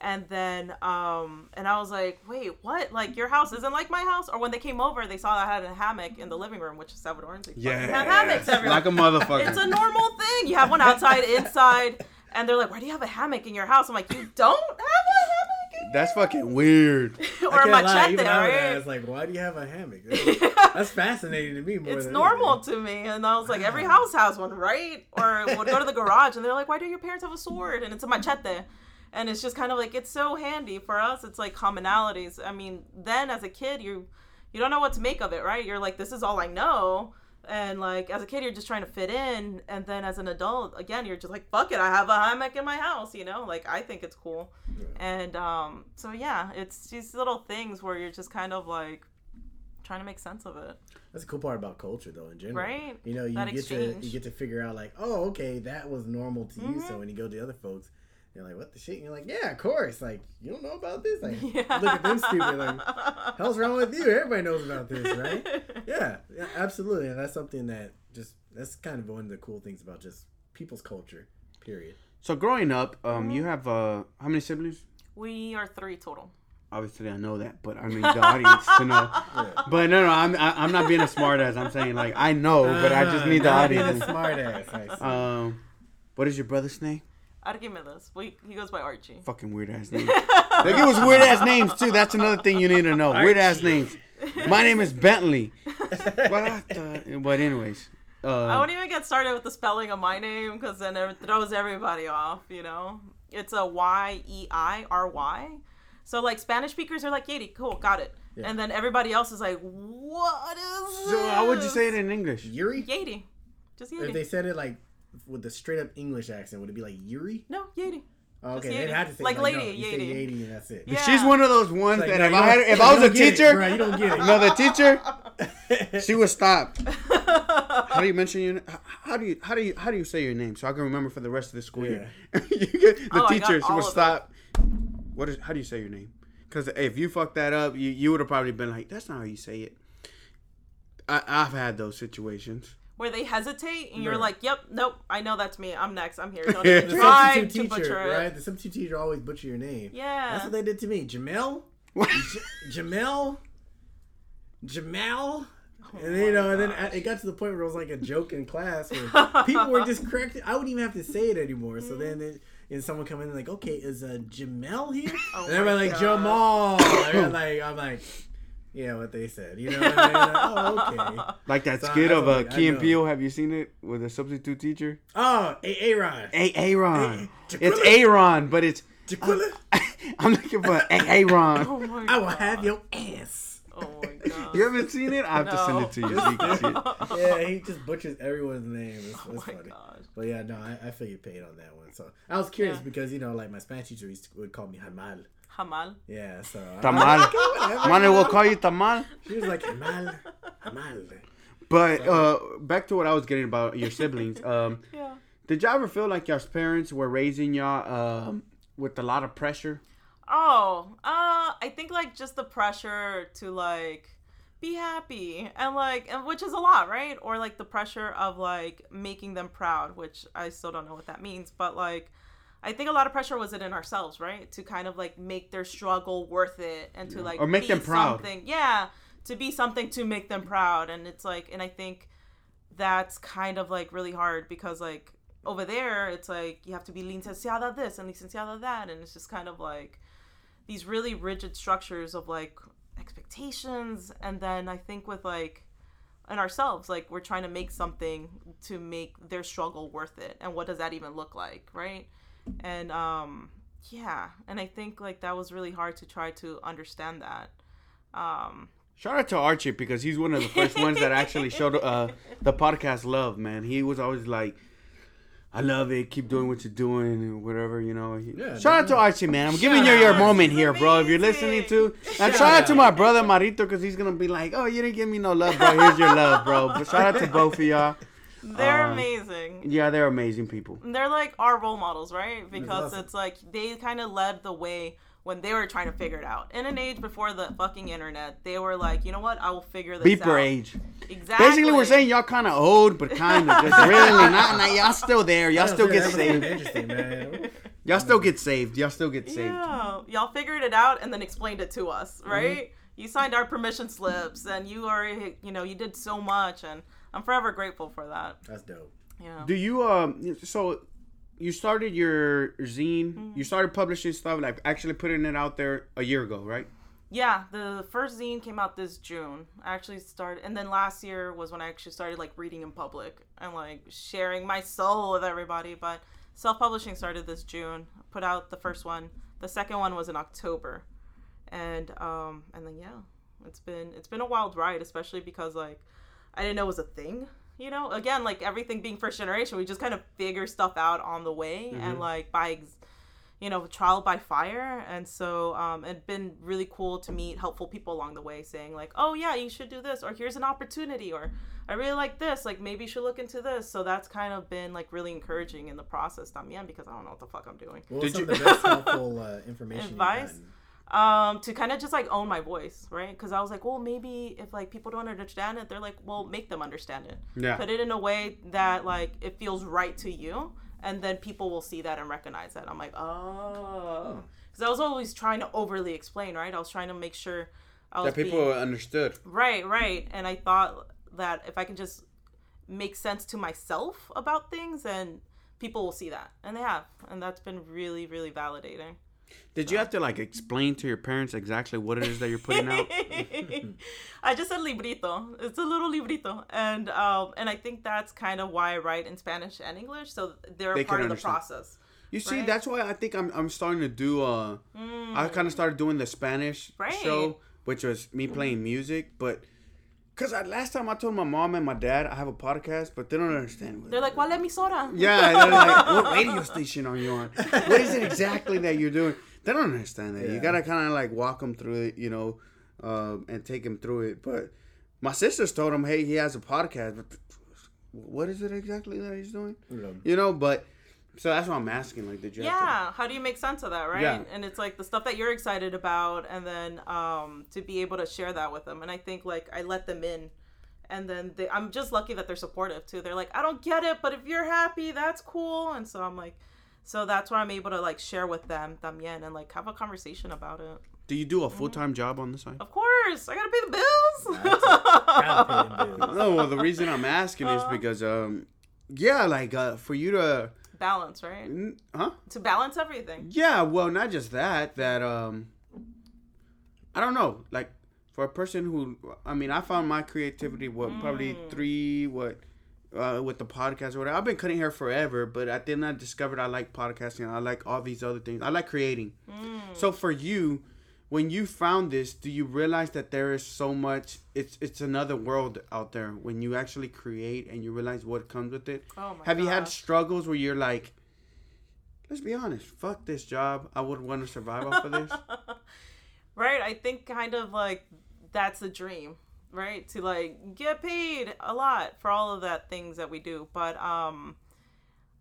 and then, um, and I was like, wait, what? Like your house isn't like my house? Or when they came over, they saw I had a hammock in the living room, which is Salvadorans. They fucking have hammocks everywhere. like a motherfucker. it's a normal thing. You have one outside, inside, and they're like, why do you have a hammock in your house? I'm like, you don't have a hammock. That's fucking weird. or I a can't lie, machete, even I would right? ask, like, why do you have a hammock? That's fascinating to me more it's than normal anything. to me. And I was like, every house has one, right? Or would we'll go to the garage and they're like, why do your parents have a sword? And it's a machete. And it's just kind of like it's so handy for us. It's like commonalities. I mean, then as a kid, you you don't know what to make of it, right? You're like, this is all I know. And like as a kid, you're just trying to fit in. And then as an adult, again, you're just like, fuck it, I have a hammock in my house. You know, like I think it's cool. And um, so yeah, it's these little things where you're just kind of like trying to make sense of it. That's the cool part about culture, though, in general. Right. You know, you That get exchange. to you get to figure out like, oh, okay, that was normal to you. Mm-hmm. So when you go to other folks, You're like, what the shit? And you're like, yeah, of course. Like, you don't know about this? Like, Yeah. look at them stupid. Like, hell's wrong with you? Everybody knows about this, right? Yeah, yeah, absolutely. And that's something that just that's kind of one of the cool things about just people's culture. Period. So growing up, um, you have uh, how many siblings? We are three total. Obviously, I know that, but I mean the audience to know. Yeah. But no, no, I'm I, I'm not being a smart ass. I'm saying like I know, but I just need the Not being audience. a smart ass. I see. Um, what is your brother's name? Archimedes. We, he goes by Archie. Fucking weird ass name. they give us weird ass names too. That's another thing you need to know. Weird ass names. My name is Bentley. What the- But anyways, I uh, won't even get started with the spelling of my name because then it throws everybody off, you know? It's a Y E I R Y. So, like, Spanish speakers are like, Yadi, cool, got it. Yeah. And then everybody else is like, what is this? so how would you say it in English? Yuri. Yadi. Just Yadi. If they said it like with the straight up English accent, would it be like Yuri? no, Yadi. Oh, okay, they'd have to say Like no, lady, you say Yadi. Yadi and that's it. Yeah. She's one of those ones Like, that no, if I had, if I was a don't it, teacher, bro, you don't get it. no, the teacher, she would stop. How do you mention your? How do you how do you how do you say your name so I can remember for the rest of the school year? the Oh, teacher, she all would stop. What is? How do you say your name? Because if you fuck that up, you you would have probably been like, "That's not how you say it." I, I've had those situations. Where they hesitate and you're Right. like, yep, nope, I know that's me. I'm next. I'm here. Don't even the try substitute to butcher teacher, it. right? The substitute teacher always butcher your name. Yeah. That's what they did to me. Jamel, J- Jamel, Jamal. And then, you know, and then it got to the point where it was like a joke in class where people were just correcting. I wouldn't even have to say it anymore. So then, it, and someone come in and like, okay, is uh, Jamel here? Oh and everybody like God. Jamal. And like I'm like, yeah, what they said. You know what I mean? Like, oh, okay. Like that So skit I of was uh, like, Key and know. Peele. Have you seen it with a substitute teacher? Oh, a Aaron. A Aaron. Hey, It's Jaquilla. Aaron, but it's Jaquilla, I'm looking for A Aaron. Oh my I will have your ass. Oh my god. You haven't seen it? I have to send it to you so you can see it. Yeah, he just butchers everyone's name. It's, Oh it's my funny. gosh. But yeah, no, I, I feel you paid on that one. So I was curious Yeah. because you know, like my Spanish teacher used to, would call me Hamal. Hamal. Yeah, so I- Tamal. Okay, whatever. Money will call you Tamal. She was like Hamal, Hamal. But uh, back to what I was getting about your siblings. Um, Yeah. did y'all ever feel like your parents were raising y'all um, with a lot of pressure? Oh, uh, I think like just the pressure to like be happy and like, and which is a lot, right? Or like the pressure of like making them proud, which I still don't know what that means, but like, I think a lot of pressure was it in ourselves, right? To kind of like make their struggle worth it and to like Or make be them proud. Something, yeah, to be something to make them proud, and it's like, and I think that's kind of like really hard because like over there it's like you have to be licenciada this and licenciada that. And it's just kind of like these really rigid structures of like expectations. And then i think with like in ourselves like we're trying to make something to make their struggle worth it. And what does that even look like right and um yeah and i think like that was really hard to try to understand that um Shout out to Archie because he's one of the first ones that actually showed uh, the podcast love, man. He was always like, I love it. Keep doing what you're doing and whatever, you know. He- Yeah, shout out to Archie, man. I'm giving you your moment here, bro. If you're listening to, and shout out to my brother Marito because he's gonna be like, oh, you didn't give me no love, bro. Here's your love, bro. But shout out to both of y'all. They're Um, amazing Yeah, they're amazing people. they're like our role models, right? Because awesome. it's like they kind of led the way when they were trying to figure it out. In an age before the fucking internet, they were like, you know what? I will figure this Beeper out. age. Exactly. Basically, we're saying y'all kind of old, but kind of just really not, not. Y'all still there. Y'all still get saved. Interesting, man. Y'all still get saved. Y'all still get saved. Yeah, y'all figured it out and then explained it to us, Mm-hmm. right? You signed our permission slips, and you are, you know, you did so much, and I'm forever grateful for that. That's dope. Yeah. Do you um? So you started your zine. Mm-hmm. You started publishing stuff, like actually putting it out there a year ago, right? Yeah, the first zine came out this June. I actually started, and then last year was when I actually started like reading in public and like sharing my soul with everybody. But self publishing started this June. Put out the first one. The second one was in October, and um, and then yeah, it's been it's been a wild ride, especially because like I didn't know it was a thing. You know, again, like everything being first generation, we just kind of figure stuff out on the way, and like by ex- you know, trial by fire. And so um, it's been really cool to meet helpful people along the way saying, like, oh, yeah, you should do this, or here's an opportunity, or I really like this, like, maybe you should look into this. So that's kind of been like really encouraging in the process también because I don't know what the fuck I'm doing. What was Did some of the best helpful uh, information Advice? Um to kind of just like own my voice right? Because i was like well maybe if like people don't understand it they're like well make them understand it. Yeah. put it in a way that like it feels right to you and then people will see that and recognize that. I'm like oh. Because i was always trying to overly explain right? I was trying to make sure i was That people being- understood. right right. And i thought that if i can just make sense to myself about things then people will see that. And they have. And that's been really really validating Did you have to like explain to your parents exactly what it is that you're putting out? I just said librito. It's a little librito, and um, and I think that's kind of why I write in Spanish and English, so they're They a part of the process. You see, Right. that's why I think I'm I'm starting to do. Uh, I kind of started doing the Spanish Right. show, which was me playing music, but. Cause I, last time I told my mom and my dad I have a podcast, but they don't understand. They're like, "¿Cuál emisora?" Yeah, they're like, what radio station are you on? What is it exactly that you're doing? They don't understand that. You gotta kind of like walk them through it, you know, um, and take them through it. But my sisters told him, hey, he has a podcast. But what is it exactly that he's doing? Yeah. You know, but so that's what I'm asking. Like, did you? Have Yeah, how do you make sense of that, right? Yeah. And it's like the stuff that you're excited about, and then um, to be able to share that with them. And I think like I let them in, and then they, I'm just lucky that they're supportive too. They're like, I don't get it, but if you're happy, that's cool. And so I'm like, so that's where I'm able to like share with them también and like have a conversation about it. Do you do a full time job on the side? Of course, I gotta pay the bills. Gotta pay the bills. No, well, the reason I'm asking is because, um, yeah, like uh, for you to, balance, right? huh? To balance everything. Yeah, well, not just that. That um, I don't know. Like for a person who, I mean, I found my creativity. What probably three what. Uh, with the podcast or whatever, I've been cutting hair forever, but I then I discovered I like podcasting. I like all these other things. I like creating. So for you, when you found this, do you realize that there is so much? It's it's another world out there when you actually create and you realize what comes with it. Oh my Have you had struggles where you're like, let's be honest, fuck this job. I would want to survive off of this. right i think kind of like that's a dream right to like get paid a lot for all of that things that we do but um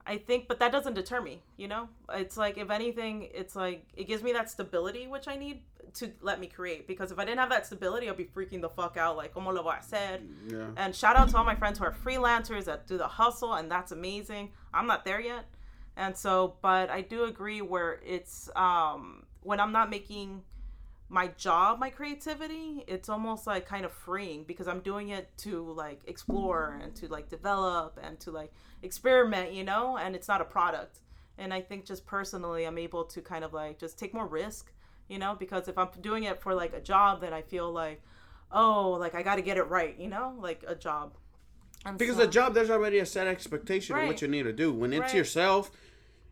i think but that doesn't deter me you know it's like if anything it's like it gives me that stability which i need to let me create because if i didn't have that stability i'll be freaking the fuck out like como lo voy a hacer Yeah. and shout out to all my friends who are freelancers that do the hustle, and that's amazing. I'm not there yet. And so, but I do agree where it's um when I'm not making my job my creativity, it's almost like kind of freeing because I'm doing it to like explore and to like develop and to like experiment, you know, and it's not a product. And I think just personally, I'm able to kind of like just take more risk, you know, because if I'm doing it for like a job, then I feel like, oh, like I got to get it right, you know, like a job. And Because so- the job, there's already a set expectation of what you need to do. When it's Right. yourself,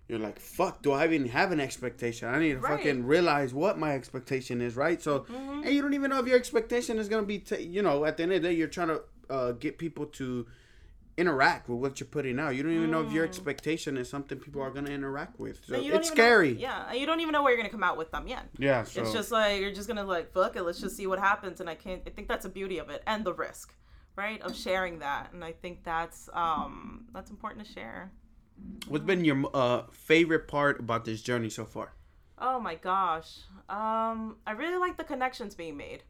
you're like, fuck, do I even have an expectation? I need to Right. Mm-hmm. fucking realize what my expectation is, right? So, and you don't even know if your expectation is going to be, ta you know, at the end of the day, you're trying to uh, get people to interact with what you're putting out. You don't even know if your expectation is something people are going to interact with. So Mm. and you don't it's even know- scary. yeah, and you don't even know where you're gonna come out with them yet. Yeah, so It's just like you're just gonna like fuck it. Let's just see what happens. And I can't. I think that's the beauty of it and the risk, right, of sharing that. And I think that's um that's important to share. What's been your uh, favorite part about this journey so far? Oh my gosh. Um, I really like the connections being made.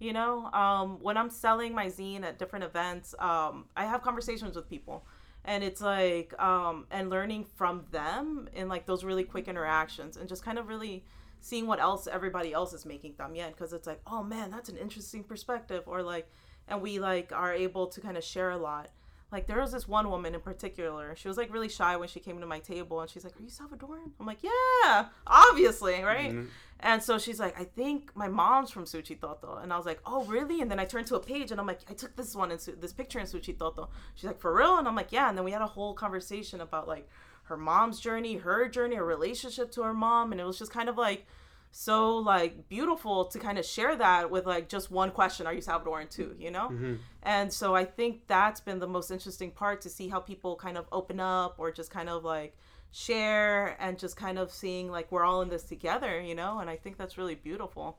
You know, um, when I'm selling my zine at different events, um, I have conversations with people, and it's like, um, and learning from them in like those really quick interactions, and just kind of really seeing what else everybody else is making them yet. because it's like, oh man, that's an interesting perspective, or like, and we like are able to kind of share a lot. Like there was this one woman in particular. She was like really shy when she came to my table, and she's like, "Are you Salvadoran?" I'm like, "Yeah, obviously, right?" Mm-hmm. And so she's like, "I think my mom's from Suchitoto," and I was like, "Oh, really?" And then I turned to a page, and I'm like, "I took this one in Su- this picture in Suchitoto." She's like, "For real?" And I'm like, "Yeah." And then we had a whole conversation about like her mom's journey, her journey, her relationship to her mom, and it was just kind of like so like beautiful to kind of share that with like just one question are you salvadoran too? You know? And so i think that's been the most interesting part to see how people kind of open up or just kind of like share and just kind of seeing like we're all in this together you know? And i think that's really beautiful.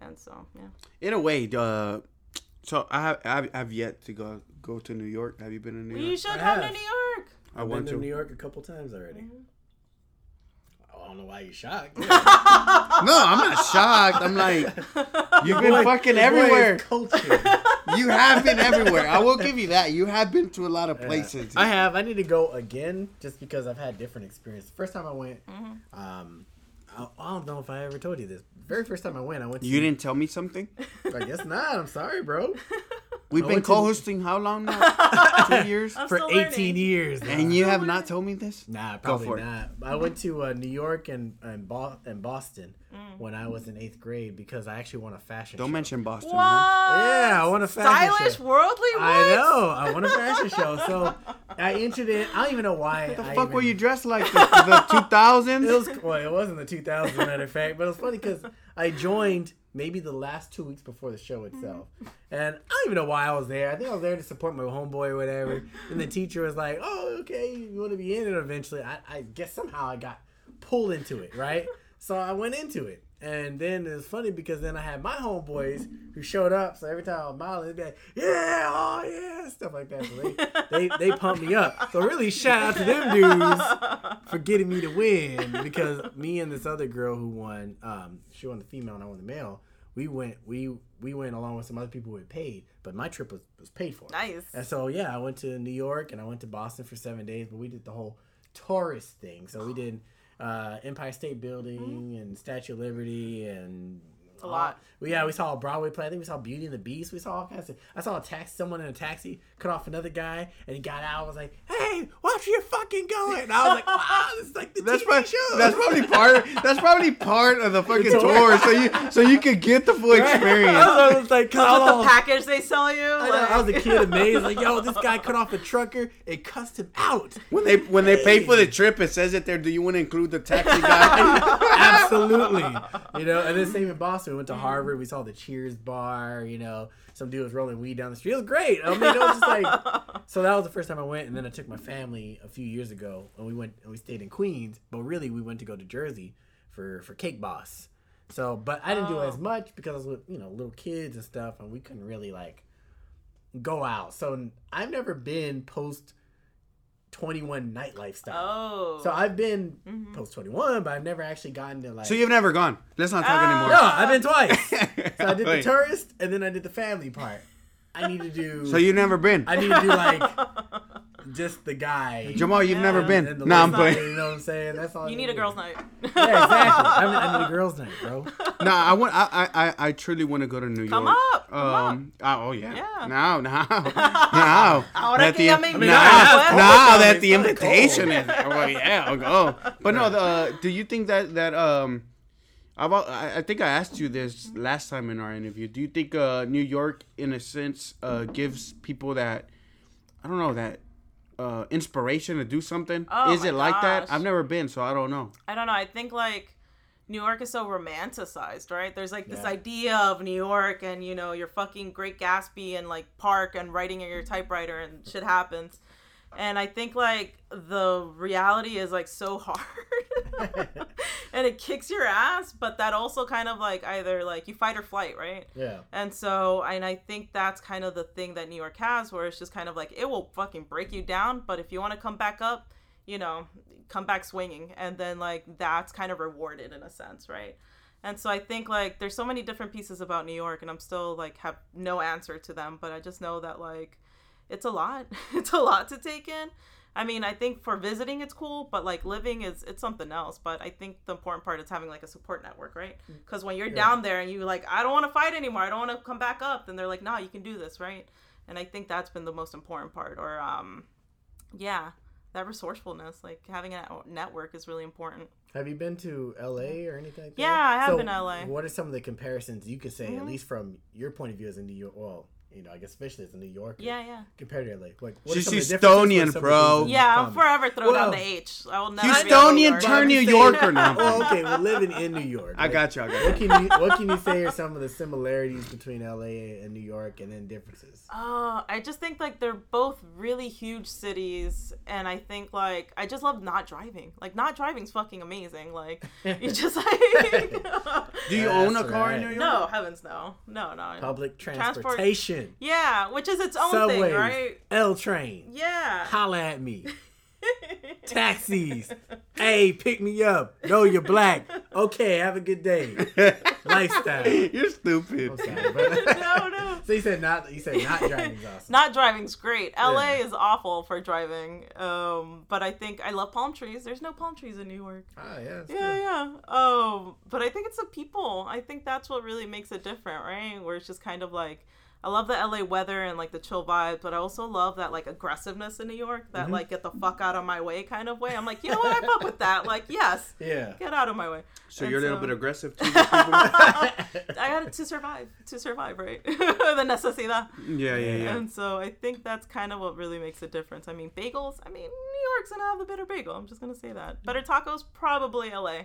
And so yeah. In a way, uh, so I have I've, I've yet to go go to New York. Have you been to New York? you should I come to new york. I I've want been to to. New York a couple times already. I don't know why you're shocked. No, I'm not shocked. I'm like, you've been fucking boy is everywhere. cultured. You have been everywhere. I will give you that. You have been to a lot of Yeah. places. I have. I need to go again just because I've had different experiences. First time I went, um, I, I don't know if I ever told you this. Very first time I went, I went. To, You didn't tell me something. I guess not. I'm sorry, bro. We've I been co-hosting how long now? Two years. I'm For still 18 learning. years. now. And you have not told me this. Nah, probably for it. not. I went to uh, New York and and, Bo- and Boston when I was in eighth grade because I actually won a fashion. Don't show. mention Boston. What? man. Yeah, I want a fashion Stylish, show. worldly. What? I know. I won a fashion show, so I entered it. I don't even know why. The I fuck even, were you dressed like? The, the 2000s? It was well, it wasn't the 2000s, matter of fact, but it was funny because I joined maybe the last two weeks before the show itself, and I don't even know why I was there. I think I was there to support my homeboy or whatever. And the teacher was like, "Oh, okay, you want to be in it eventually." I, I guess somehow I got pulled into it, right? So I went into it. And then it's funny because then I had my homeboys who showed up. So every time I was smiling, they'd be like, "Yeah, oh yeah," stuff like that. So they, they they pumped me up. So really, shout out to them dudes for getting me to win because me and this other girl who won, um, she won the female and I won the male. We went, we we went along with some other people who had paid, but my trip was, was paid for. Nice. And so yeah, I went to New York and I went to Boston for seven days, but we did the whole tourist thing. So we did uh, Empire State Building and Statue of Liberty and A lot. we yeah, we saw a Broadway play. I think we saw Beauty and the Beast. We saw all kinds of. I saw a taxi, someone in a taxi cut off another guy, and he got out. and was like, "Hey, watch you fucking going!" And I was like, "Wow, this is like the That's TV probably show." that's probably part. That's probably part of the fucking tour. tour, so you so you could get the full experience. I was like, "Cause I With the package they sell you. I, know, like- I was a kid amazed, like, yo, this guy cut off a trucker and cussed him out. When they when they pay for the trip, it says it there. Do you want to include the taxi guy? Absolutely. You know, and then same in Boston. We went to mm-hmm. Harvard. We saw the Cheers bar. You know, some dude was rolling weed down the street. It was great. I mean, it was just like. So that was the first time I went, and then I took my family a few years ago, and we went and we stayed in Queens. But really, we went to go to Jersey for for Cake Boss. So, but I didn't do Oh. as much because I was with you know little kids and stuff, and we couldn't really like go out. So I've never been post twenty one night lifestyle. Oh. So I've been Mhm. post twenty one, but I've never actually gotten to like. so you've never gone. Let's not talk Ah. anymore. no, I've been twice. So I did the tourist, and then I did the family part. I need to do. So you've never been. I need to do like just the guy. Jamal, you've Yeah. never been. and the No, I'm playing. You know what I'm saying? That's all. You need need a girls' do. night. Yeah, exactly. I, need- I need a girls' night, bro. No, I want. I, I, I- I truly want to go to New Come York. up, come um, oh, oh yeah. Yeah. Now, now, now. Ahora that que the, ya me now, now, that the invitation is. Well, yeah, I'll go. But no, the, uh, do you think that that um, about I, I think I asked you this last time in our interview. Do you think uh, New York, in a sense, uh, gives people that I don't know that uh, inspiration to do something? Oh is my it like that? I've never been, so I don't know. I don't know. I think like New York is so romanticized, right? There's like this Yeah. idea of New York and you know, your fucking Great Gatsby and like park and writing in your typewriter and shit happens. And I think like the reality is like so hard. and it kicks your ass, but that also kind of like either like you fight or flight, right? Yeah. And so, and I think that's kind of the thing that New York has, where it's just kind of like it will fucking break you down, but if you want to come back up, you know, come back swinging, and then like that's kind of rewarded in a sense, right? And so I think like there's so many different pieces about New York, and I'm still like have no answer to them, but I just know that like it's a lot. it's a lot to take in. I mean, I think for visiting it's cool, but like living is it's something else. But I think the important part is having like a support network, right? Because when you're down there and you're like, I don't want to fight anymore, I don't want to come back up, then they're like, Nah, you can do this, right? And I think that's been the most important part. Or um, yeah, that resourcefulness, like having a network is really important. Have you been to LA or anything like? Yeah, I have been to LA. What are some of the comparisons you could say, at Mhm. least from your point of view as a New York, well, you know, I guess especially as a New Yorker. Yeah, yeah. Compared to LA, like what She's some of the differences Houstonian, with some of bro. these Yeah, I'll comments? forever throw down Well- the H. I will never. be a New Houstonian turn New Yorker now. Well, okay, we're living in New York. I got you. I got What you. can you What can you say are some of the similarities between LA and New York, and then differences? Uh, I just think like they're both really huge cities, and I think like I just love not driving. Like not driving's fucking amazing. Like you just like Do you That's own a car in. New York? no heavens no no no Public Transport- transportation, yeah, which is its own subways, thing, right? L train. Yeah. Holla at me. Taxis. hey, pick me up. No, you're black. Okay, have a good day. Lifestyle. You're stupid. Sorry, no, no. so you said not. You said not driving's awesome. Not driving's great. LA Yeah. is awful for driving. Um, but I think I love palm trees. There's no palm trees in New York. Ah, yeah. Yeah, good. yeah. Um, but I think it's the people. I think that's what really makes it different, right? Where it's just kind of like I love the LA weather and like the chill vibe, but I also love that like aggressiveness in New York, that Mm-hmm. like get the fuck out of my way kind of way. I'm like, you know what, I fuck with that. Like, yes, Yeah. get out of my way. So And you're a little so- bit aggressive too. I got it to survive, to survive, right? the necesidad. yeah, yeah, yeah. And so I think that's kind of what really makes a difference. I mean, bagels. I mean, New York's gonna have the better bagel. I'm just gonna say that. Better tacos, probably LA.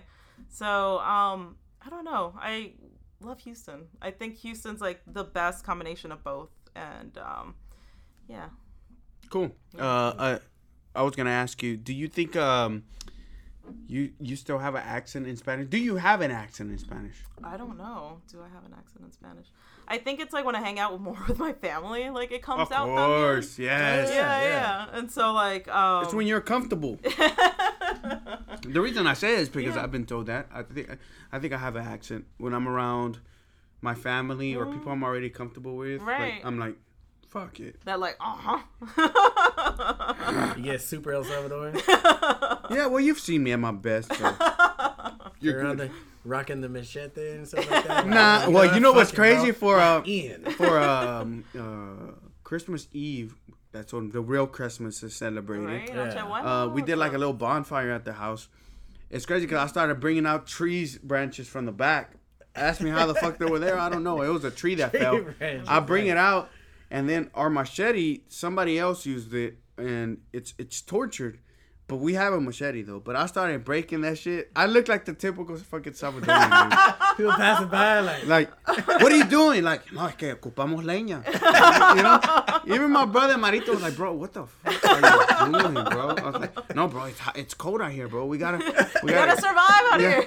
So um, I don't know. I love Houston. I think Houston's like the best combination of both. And um, yeah. Cool. Uh, uh, I was gonna ask you. Do you think um, you you still have an accent in Spanish? Do you have an accent in Spanish? I don't know. Do I have an accent in Spanish? I think it's like when I hang out with more with my family, like it comes Of out. Of course, yes. Yeah, Yeah, yeah, yeah. And so like um, It's when you're comfortable. The reason I say it is because I've been told that. I think I think I have an accent when I'm around my family or people I'm already comfortable with. like, Right. I'm like, fuck it. that like uh huh. You get super El Salvador. Yeah, well, you've seen me at my best. So. You're You're on good. The rocking the machete and stuff like that. Nah, well, you know what's crazy bro, for uh, I'm for um uh Christmas Eve. That's when the real Christmas is celebrated. Right? Yeah. Uh, we did like a little bonfire at the house. It's crazy because I started bringing out trees branches from the back. Ask me how the fuck they were there. I don't know. It was a tree that fell. branches, I bring it out, and then our machete. Somebody else used it, and it's it's tortured. But we have a machete though. But I started breaking that shit. I look like the typical fucking Salvadorian dude. People passing by like, Like, what are you doing? Like, no, es que ocupamos leña. you know? Even my brother Marito was like, bro, what the fuck are you doing, bro? I was like, no, bro, it's, it's cold out here, bro. We gotta, we We gotta survive out here.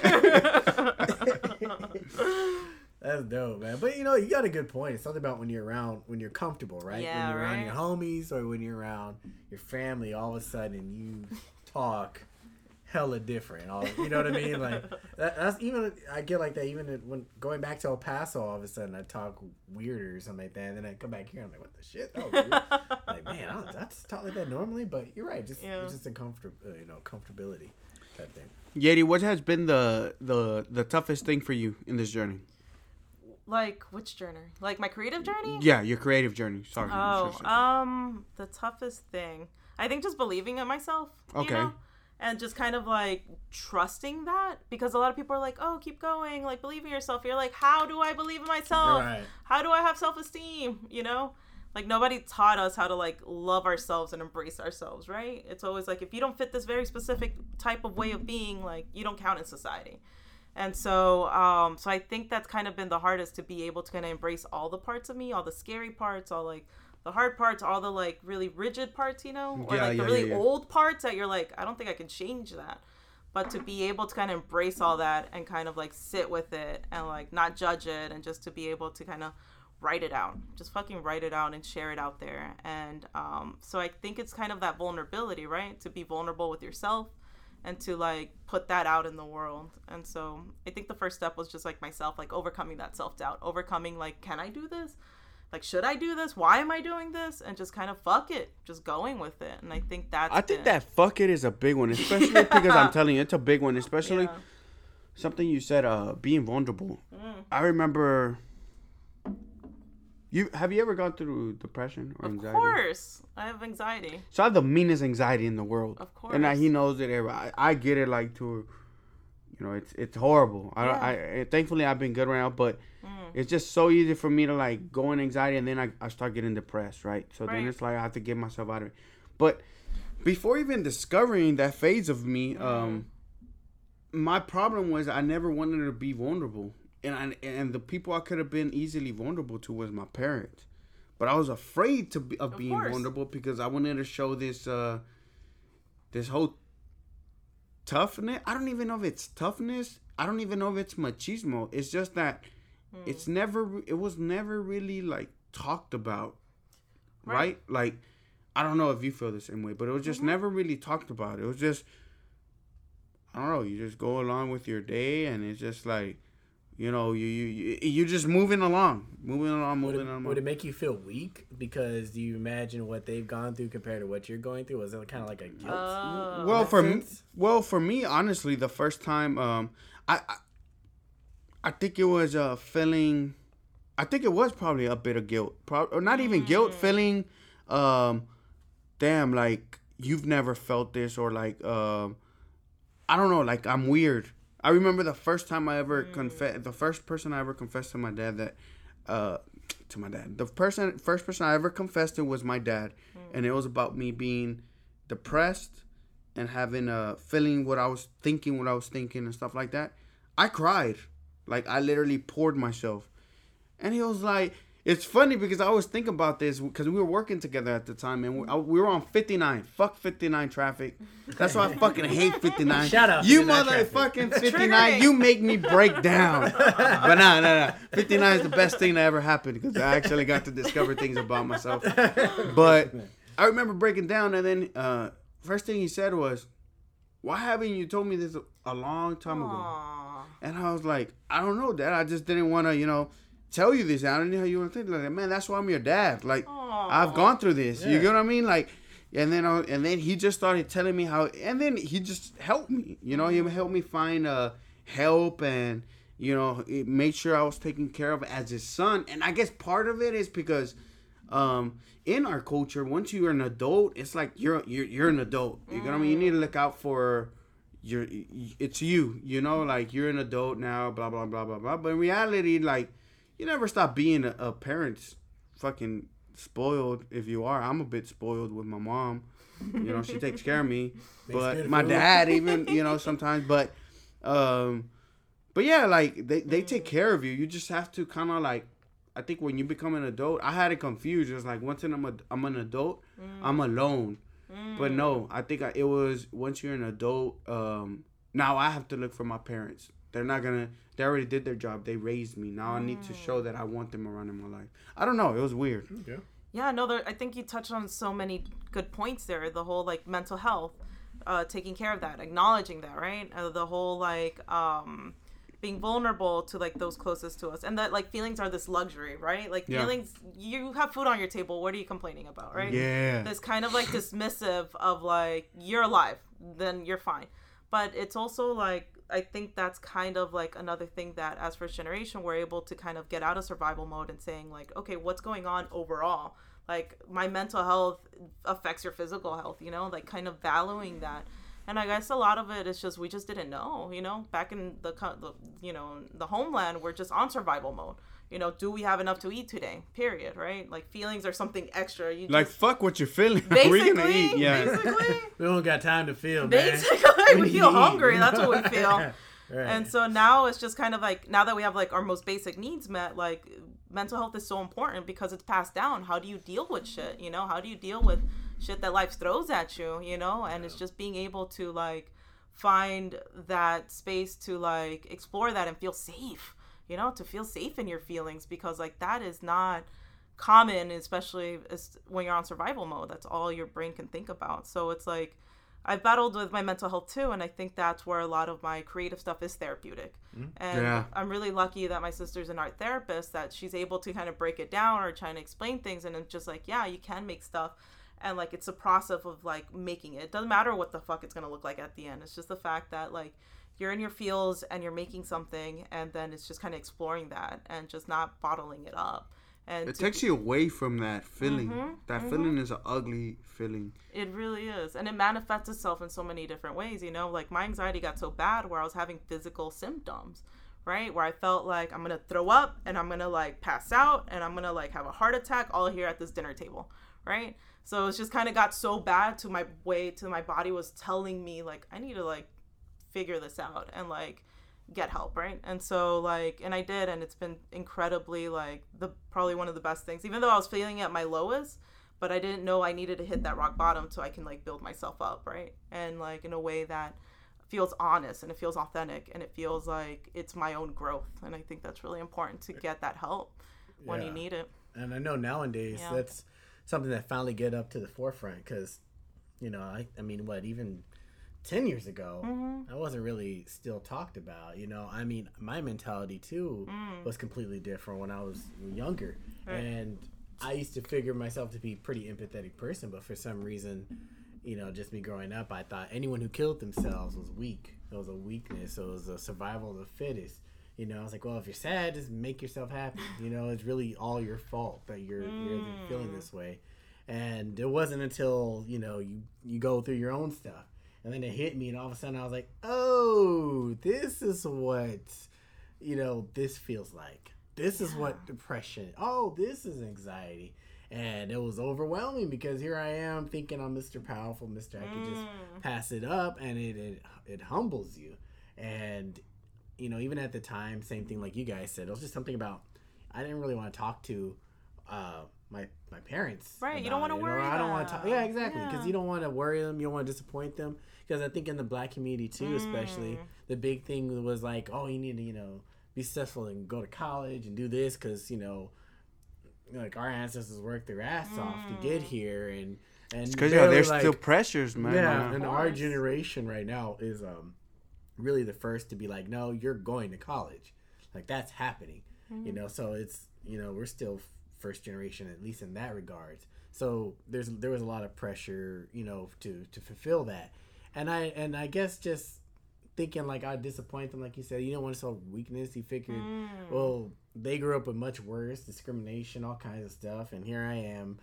That's dope, man. But you know, you got a good point. It's something about when you're around, when you're comfortable, right? Yeah, when you're around your homies or when you're around your family, all of a sudden you talk hella different. All you know what I mean? Like that, that's even I get like that even when going back to El Paso. All of a sudden I talk weirder or something like that, and then I come back here. I'm like, what the shit? That like man, I don't, that's talk like that normally, but you're right. Just Yeah. it's just a comfort, uh, you know, comfortability type thing. Yadi, what has been the the the toughest thing for you in this journey? like which journey? Like my creative journey? Yeah, your creative journey. Sorry. Oh, Sorry, sorry. um, the toughest thing. I think just believing in myself. Okay. You know? And just kind of like trusting that because a lot of people are like, "Oh, keep going, like believe in yourself." You're like, "How do I believe in myself? Right. How do I have self-esteem?" You know? Like nobody taught us how to like love ourselves and embrace ourselves, right? It's always like if you don't fit this very specific type of way of being, like you don't count in society. And so, um, so I think that's kind of been the hardest to be able to kind of embrace all the parts of me, all the scary parts, all like the hard parts, all the like really rigid parts, you know, or Yeah, like the yeah, really yeah, yeah. old parts that you're like, I don't think I can change that. But to be able to kind of embrace all that and kind of like sit with it and like not judge it and just to be able to kind of write it out, just fucking write it out and share it out there. And um, so I think it's kind of that vulnerability, right? To be vulnerable with yourself and to like put that out in the world. And so I think the first step was just like myself, like overcoming that self doubt, overcoming like, can I do this? Like, should I do this? Why am I doing this? And just kind of fuck it, just going with it. And I think that's. I think been- that fuck it is a big one, especially because I'm telling you, it's a big one, especially Yeah. something you said, uh, being vulnerable. Mm. I remember. You have you ever gone through depression or Of anxiety? Of course, I have anxiety. So I have the meanest anxiety in the world. Of course, And I, he knows it. I, I get it like to, you know, it's it's horrible. I, Yeah. I, I thankfully I've been good right now, but Mm. It's just so easy for me to like go in anxiety and then I, I start getting depressed, right? So then it's like I have to get myself out of it. But before even discovering that phase of me, um, my problem was I never wanted to be vulnerable, and I, and the people I could have been easily vulnerable to was my parents, but I was afraid to be of, being course. vulnerable because I wanted to show this uh, this whole toughness. I don't even know if it's toughness. I don't even know if it's machismo. It's just that hmm. it's never. It was never really like talked about, right? Right. Like I don't know if you feel the same way, but it was just mm-hmm. never really talked about. It was just I don't know. You just go along with your day, and it's just like, you know, you you you you're just moving along, moving along, Would moving it, along. would it make you feel weak because do you imagine what they've gone through compared to what you're going through? Was it kind of like a guilt? Oh. well, that for me, well for me, honestly, the first time, um, I, I, I think it was a feeling. I think it was probably a bit of guilt, Pro- or not even guilt, feeling, um, damn, like you've never felt this, or like, um, I don't know, like I'm weird. I remember the first time I ever confessed, the first person I ever confessed to my dad that, uh, to my dad, the person, first person I ever confessed to was my dad, and it was about me being depressed and having a feeling what I was thinking, what I was thinking, and stuff like that. I cried, like I literally poured myself, and he was like, "It's funny because I always think about this because we were working together at the time, and we, I, we were on 59. Fuck 59 traffic. That's why I fucking hate 59. Shut up. you motherfucking 59. You make me break down. but nah, nah, nah. 59 is the best thing that ever happened because I actually got to discover things about myself. But I remember breaking down, and then uh, first thing he said was, "Why haven't you told me this a, a long time ago?" Aw. And I was like, "I don't know, Dad. I just didn't want to, you know, tell you this. I don't know how you want to think. Like, man, that's why I'm your dad. Like, I've gone through this. You Yeah. get what I mean? Like." And then, I, and then he just started telling me how, and then he just helped me. You know, he helped me find uh, help, and you know, it made sure I was taken care of as his son. And I guess part of it is because um, in our culture, once you're an adult, it's like you're you're you're an adult. You know what I mean? You need to look out for your. It's you. You know, like you're an adult now. Blah blah blah blah blah. But in reality, like you never stop being a, a parent's fucking spoiled. If you are, I'm a bit spoiled with my mom. You know, she takes care of me. but my dad, even you know, sometimes. But um, but yeah, like they they take care of you. You just have to kind of like I think when you become an adult, I had it confused. It's like once I'm a, I'm an adult, I'm alone. But no, I think I, it was once you're an adult. Um, now I have to look for my parents. They're not gonna. They already did their job. They raised me. Now I need to show that I want them around in my life. I don't know. It was weird. Yeah. Yeah, no, there, I think you touched on so many good points there. The whole like mental health, uh, taking care of that, acknowledging that, right? Uh, the whole like um, being vulnerable to like those closest to us, and that like feelings are this luxury, right? Like Yeah. feelings, you have food on your table. What are you complaining about, right? Yeah. This kind of like dismissive of like you're alive, then you're fine. But it's also like I think that's kind of like another thing that as first generation we're able to kind of get out of survival mode and saying like, okay, what's going on overall? Like my mental health affects your physical health, you know, like kind of valuing that. And I guess a lot of it is just we just didn't know, you know, back in the, you know the homeland we're just on survival mode. You know, do we have enough to eat today? Period. Right? Like feelings are something extra. You Like just, fuck what you're feeling. basically, We're gonna eat. Yeah. basically. We don't got time to feel, man. Basically, we need feel eat. hungry. That's what we feel. right. And so now it's just kind of like now that we have like our most basic needs met, like mental health is so important because it's passed down. How do you deal with shit? You know, how do you deal with shit that life throws at you? You know, and it's just being able to like find that space to like explore that and feel safe. You know, to feel safe in your feelings because like that is not common, especially as when you're on survival mode. That's all your brain can think about. So it's like I've battled with my mental health too, and I think that's where a lot of my creative stuff is therapeutic. Mm-hmm. And Yeah. I'm really lucky that my sister's an art therapist that she's able to kind of break it down or trying to explain things, and it's just like, yeah, you can make stuff, and like it's a process of like making it. It doesn't matter what the fuck it's gonna look like at the end. It's just the fact that like you're in your fields and you're making something, and then it's just kind of exploring that and just not bottling it up. And It to takes you away from that feeling. Mm-hmm, that feeling is an ugly feeling. It really is. And it manifests itself in so many different ways, you know? Like my anxiety got so bad where I was having physical symptoms, right? Where I felt like I'm gonna throw up and I'm gonna like pass out and I'm gonna like have a heart attack all here at this dinner table, right? So it's just kind of got so bad to my way to my body was telling me like I need to like figure this out and like get help, right? And so like and I did and it's been incredibly like the probably one of the best things. Even though I was feeling at my lowest, but I didn't know I needed to hit that rock bottom so I can like build myself up, right? And like in a way that feels honest and it feels authentic and it feels like it's my own growth. And I think that's really important to get that help when you need it. and I know nowadays Yeah. that's something that finally get up to the forefront because, you know, I, I mean, what even ten years ago, Mm-hmm. I wasn't really still talked about. You know, I mean, my mentality too was completely different when I was younger, Mm. Right. and I used to figure myself to be a pretty empathetic person, but for some reason. You know, just me growing up, I thought anyone who killed themselves was weak. It was a weakness. It was a survival of the fittest. You know, I was like, well, if you're sad, just make yourself happy. You know, it's really all your fault that you're you're feeling this way. And it wasn't until you know you you go through your own stuff, and then it hit me, and all of a sudden I was like, oh, this is what you know this feels like. This is what depression. Oh, this is anxiety. And it was overwhelming because here I am thinking I'm Mr. Powerful, Mr. I could just pass it up, and it, it it humbles you. And you know, even at the time, same thing like you guys said. It was just something about I didn't really want to talk to uh, my my parents. Right, you don't wanna worry I don't want to talk. Yeah, exactly. Because Yeah. you don't want to worry them. You don't want to disappoint them. Because I think in the black community too, especially Mm. the big thing was like, oh, you need to you know be successful and go to college and do this because you know like our ancestors worked their ass off to Mm. get here and and Because yeah, barely, there's like- still pressures, man. yeah, and our generation right now is um really the first to be like, no, you're going to college, like that's happening, Mm-hmm. you know. So it's you know we're still f- first generation at least in that regards. So there's there was a lot of pressure, you know, to to fulfill that, and I and I guess just thinking like I'd disappoint them, like you said, you don't want to show weakness. He figured, Mm. well, they grew up with much worse discrimination, all kinds of stuff, and here I am,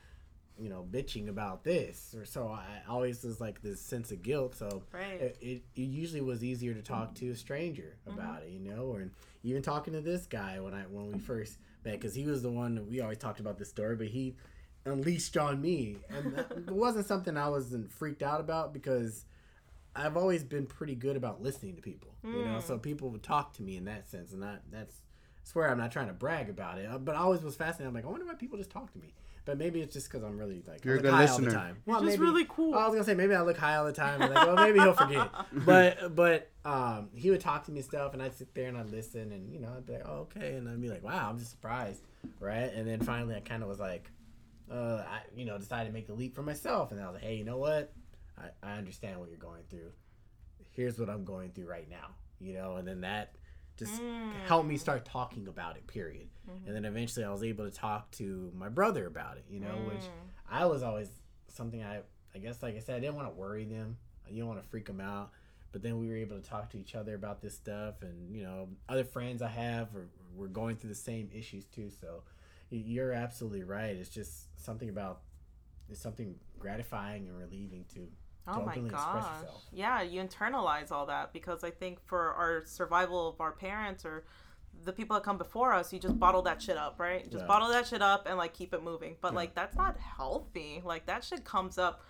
you know, bitching about this. Or so I always was like this sense of guilt. So Right. it, it, it usually was easier to talk to a stranger about it, you know, or even talking to this guy when I when we first met, because he was the one we always talked about this story, but he unleashed on me, and that it wasn't something I wasn't freaked out about because. I've always been pretty good about listening to people, you know. So people would talk to me in that sense, and that that's I swear I'm not trying to brag about it, uh, but I always was fascinated. I'm like, I wonder why people just talk to me. But maybe it's just because I'm really like I You're a good high all the time. You're just really cool. I was gonna say maybe I look high all the time. And like, well, maybe he'll forget. but but um, he would talk to me stuff, and I'd sit there and I'd listen, and you know, I'd be like, oh, okay, and I'd be like, wow, I'm just surprised, right? And then finally, I kind of was like, uh, I you know decided to make the leap for myself, and I was like, hey, you know what? I, I understand what you're going through. Here's what I'm going through right now, you know, and then that just mm-hmm. helped me start talking about it. Period. And then eventually, I was able to talk to my brother about it, you know, which mm. I was always something I I guess like I said, I didn't want to worry them. you don't want to freak them out. But then we were able to talk to each other about this stuff, and you know, other friends I have are, were going through the same issues too. So you're absolutely right. It's just something about it's something gratifying and relieving to, to Oh my express gosh. Yeah, you internalize all that because I think for our survival of our parents or the people that come before us, you just bottle that shit up, right? Just Yeah. bottle that shit up and like keep it moving. But like that's not healthy. Like that shit comes up.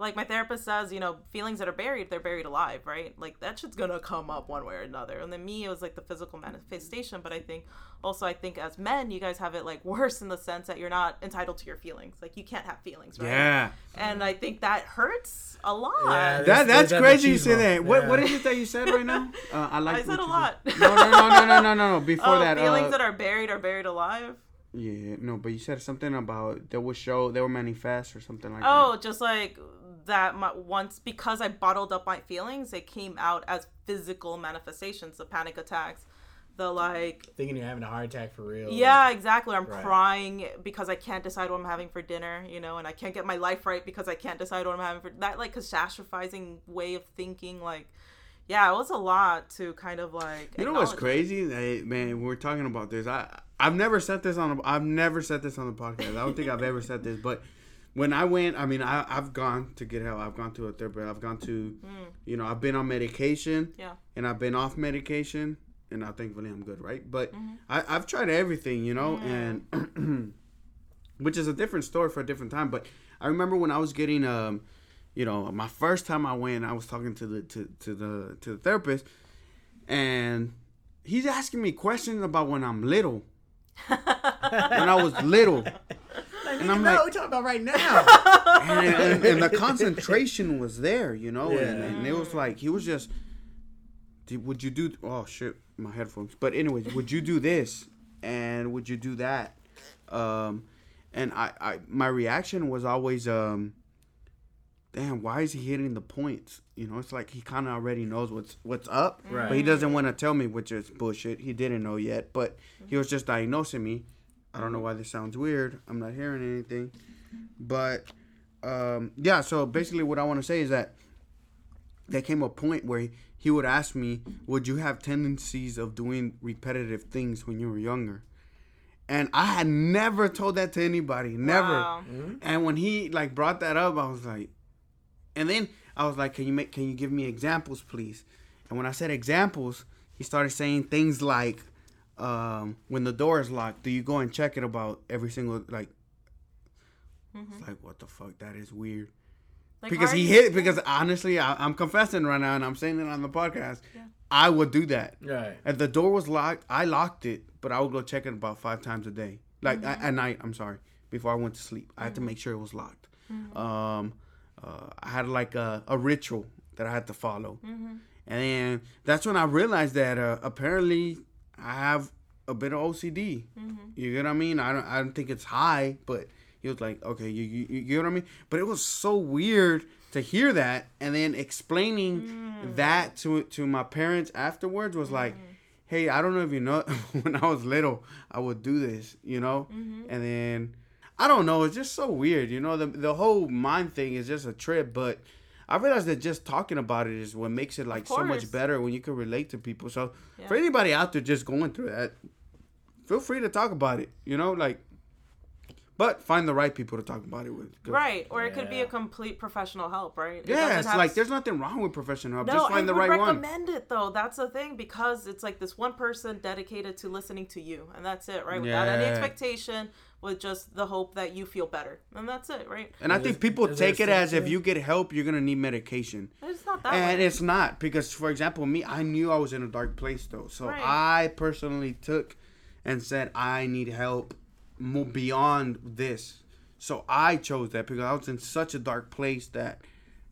Like my therapist says, you know, feelings that are buried, they're buried alive, right? Like that shit's gonna come up one way or another. And then me, it was like the physical manifestation. But I think also, I think as men, you guys have it like worse in the sense that you're not entitled to your feelings. Like you can't have feelings, right? Yeah. And I think that hurts a lot. Yeah, That That's- that's that's crazy you say that. What what Yeah. is it that you said right now? Uh, I like. I said a lot. No, no, no, no, no, no, no, no. Before Oh, that, feelings uh, that are buried are buried alive. yeah, no, but you said something about they will show they will manifest or something like that. Oh, just like that. My, once because I bottled up my feelings, it came out as physical manifestations, the panic attacks, the like. Thinking you're having a heart attack for real. Yeah, exactly. I'm Right. crying because I can't decide what I'm having for dinner, you know, and I can't get my life right because I can't decide what I'm having for that like catastrophizing way of thinking. Like, yeah, it was a lot to kind of like. You know what's crazy? Hey, man, we're talking about this. I I've never said this on. A, I've never said this on the podcast. I don't think I've ever said this, but when I went, I mean, I I've gone to get help. I've gone to a therapist. I've gone to, you know, I've been on medication. Yeah. and I've been off medication, and now thankfully I'm good, right? But I, I've tried everything, you know, and which is a different story for a different time. But I remember when I was getting, um, you know, my first time I went, I was talking to the to, to the to the therapist, and he's asking me questions about when I'm little. when I was little, and I'm no, like, we talking about right now. and, and, and the concentration was there, you know, and, Yeah. and it was like he was just, would you do? Oh shit, my headphones. But anyways, would you do this? And would you do that? Um, and I, I, my reaction was always, um, damn, why is he hitting the points? You know, it's like he kind of already knows what's what's up, Right. but he doesn't want to tell me, which is bullshit. He didn't know yet, but he was just diagnosing me. I don't know why this sounds weird. I'm not hearing anything, but um, yeah. So basically, what I want to say is that there came a point where he, he would ask me, "Would you have tendencies of doing repetitive things when you were younger?" And I had never told that to anybody, never. Wow. And when he like brought that up, I was like, and then I was like, "Can you make? Can you give me examples, please?" And when I said examples, he started saying things like, um, "When the door is locked, do you go and check it about every single like?" It's like, what the fuck? That is weird Like, because he hit because honestly I, i'm confessing right now and i'm saying it on the podcast i would do that right. if the door was locked i locked it but i would go check it about five times a day like Mm-hmm. a- at night i'm sorry before i went to sleep i had to make sure it was locked Mm-hmm. um uh, i had like a, a ritual that i had to follow Mm-hmm. and then that's when i realized that uh, apparently i have a bit of ocd Mm-hmm. you get what i mean i don't i don't think it's high but he was like okay you, you, you get what i mean but it was so weird to hear that and then explaining Mm. that to to my parents afterwards was like hey i don't know if you know when i was little i would do this you know Mm-hmm. and then i don't know it's just so weird you know the, the whole mind thing is just a trip but i realize that just talking about it is what makes it like so much better when you can relate to people so Yeah. for anybody out there just going through that feel free to talk about it you know like but find the right people to talk about it with. Right, or it could be a complete professional help, right? It yeah doesn't it's like s- there's nothing wrong with professional help No, just I find the would right one recommend it though. That's the thing because it's like this one person dedicated to listening to you, and that's it, right? Without any expectation, with just the hope that you feel better, and that's it, right? and i think people is take it as if you get help you're gonna need medication. It's not that and way. it's not because for example me i knew i was in a dark place though. So Right. i personally took and said i need help mo- beyond this. So i chose that because i was in such a dark place that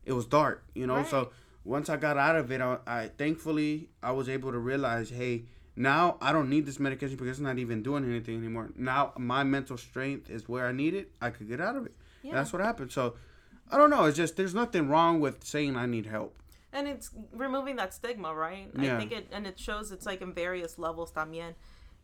it was dark you know? So once i got out of it I, I thankfully i was able to realize hey now i don't need this medication because it's not even doing anything anymore. Now my mental strength is where i need it. I could get out of it. Yeah. that's what happened. So i don't know. It's just there's nothing wrong with saying i need help. And it's removing that stigma, right? Yeah. I think it and it shows it's like in various levels también,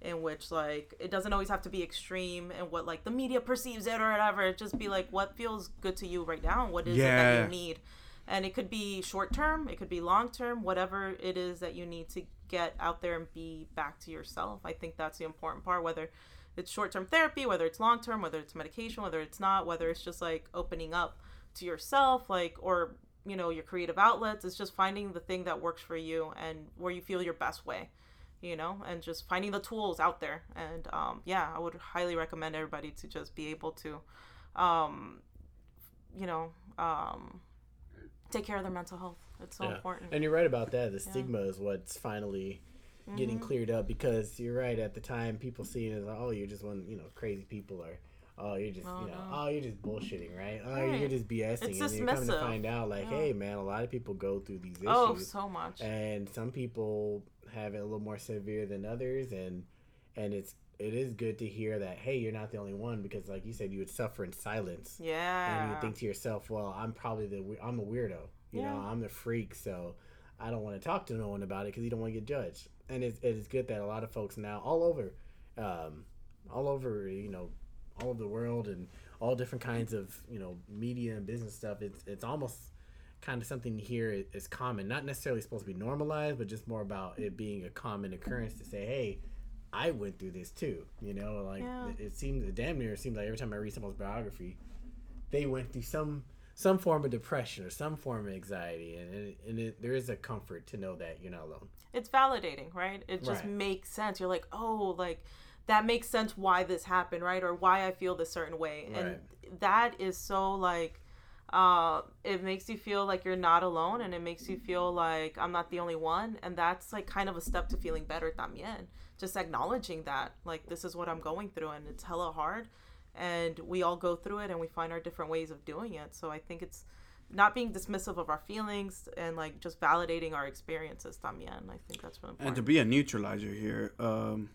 in which like it doesn't always have to be extreme and what like the media perceives it or whatever. It just be like what feels good to you right now, and what is it that you need, and it could be short term, it could be long term, whatever it is that you need to get out there and be back to yourself. I think that's the important part, whether it's short term therapy, whether it's long term, whether it's medication, whether it's not, whether it's just like opening up to yourself, like or you know your creative outlets. It's just finding the thing that works for you and where you feel your best way, you know, and just finding the tools out there. And um, yeah, I would highly recommend everybody to just be able to, um, you know, um, take care of their mental health. It's so Yeah. important. And you're right about that. The stigma is what's finally getting Mm-hmm. cleared up because you're right. At the time, people see it as oh, you're just one, you know, crazy people, or oh, you're just, Oh, you know, no. oh, you're just bullshitting, right? Oh, Right. you're just BSing, It's and then you're coming to find out, like, Yeah. hey, man, a lot of people go through these issues, oh, so much. and some people have it a little more severe than others, and and it's it is good to hear that hey, you're not the only one because, like you said, you would suffer in silence Yeah. and yeah. you think to yourself, well, I'm probably the I'm a weirdo. You know, I'm the freak, so I don't want to talk to no one about it because you don't want to get judged. And it's, it is good that a lot of folks now all over, um, all over, you know, all over the world and all different kinds of you know media and business stuff. It's it's almost kind of something here is common, not necessarily supposed to be normalized, but just more about it being a common occurrence to say, hey. I went through this too, you know. Like Yeah. it, it seems, damn near it seems like every time I read someone's biography, they went through some some form of depression or some form of anxiety, and it, and it, there is a comfort to know that you're not alone. it's validating, right? It just Right. makes sense. You're like, oh, like that makes sense why this happened, right? Or why I feel this certain way. And that is so like uh it makes you feel like you're not alone and it makes you feel like I'm not the only one and that's like kind of a step to feeling better también. Just acknowledging that like this is what I'm going through and it's hella hard and we all go through it and we find our different ways of doing it. So I think it's not being dismissive of our feelings and like just validating our experiences también. I think that's really important. And to be a neutralizer here, um,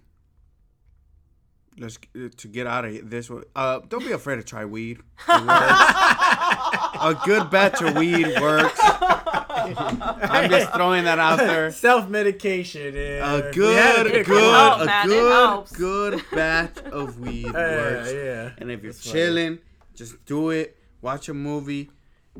let's to get out of this one. Uh, don't be afraid to try weed. A good batch of weed works. I'm just throwing that out there. Self medication. Is a good, good, help, a man, good, good batch of weed Yeah, works. yeah. And if you're That's funny. chilling, just do it. Watch a movie.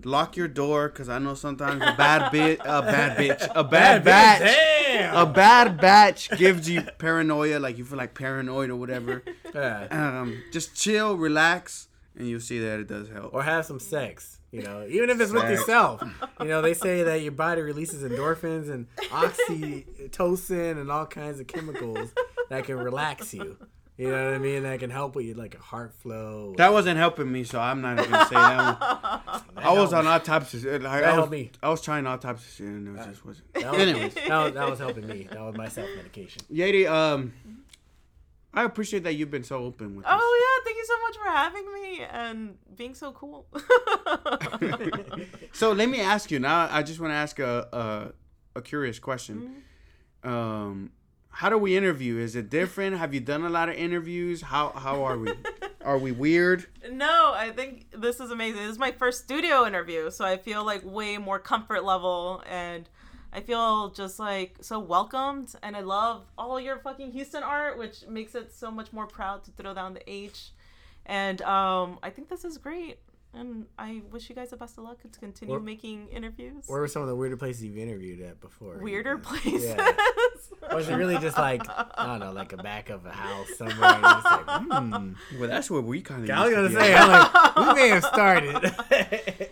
Lock your door, cause I know sometimes a bad bit, a bad bitch, a bad, batch, Damn. a bad batch gives you paranoia, like you feel like paranoid or whatever. Yeah. Um, just chill, relax, and you'll see that it does help. Or have some sex. You know, even if it's with yourself. You know, they say that your body releases endorphins and oxytocin and all kinds of chemicals that can relax you. You know what I mean? That can help with your like a heart flow. That wasn't helping me, so I'm not even gonna say that one. I was on all types of shit. Like, I, That was, helped me. I was trying all types of shit, and it was just wasn't. That was, Anyways, that was, that was helping me. That was my self medication. Yadi, um, I appreciate that you've been so open with us. Oh yeah, thank you so much for having me and being so cool. So let me ask you now. I just want to ask a a, a curious question. Um, how do we interview? Is it different? Have you done a lot of interviews? How how are we? Are we weird? no, I think this is amazing. This is my first studio interview, so I feel like way more comfort level and I feel just like so welcomed and I love all your fucking Houston art, which makes it so much more proud to throw down the H. And um I think this is great. And I wish you guys the best of luck to continue Where- making interviews. Where were some of the weirder places you've interviewed at before? Weirder Yeah. places. Yeah. Or was it really just like I don't know, like a back of a house somewhere? And you're just like, hmm. Well, that's what we kind of. I was gonna say, I'm like, we may have started.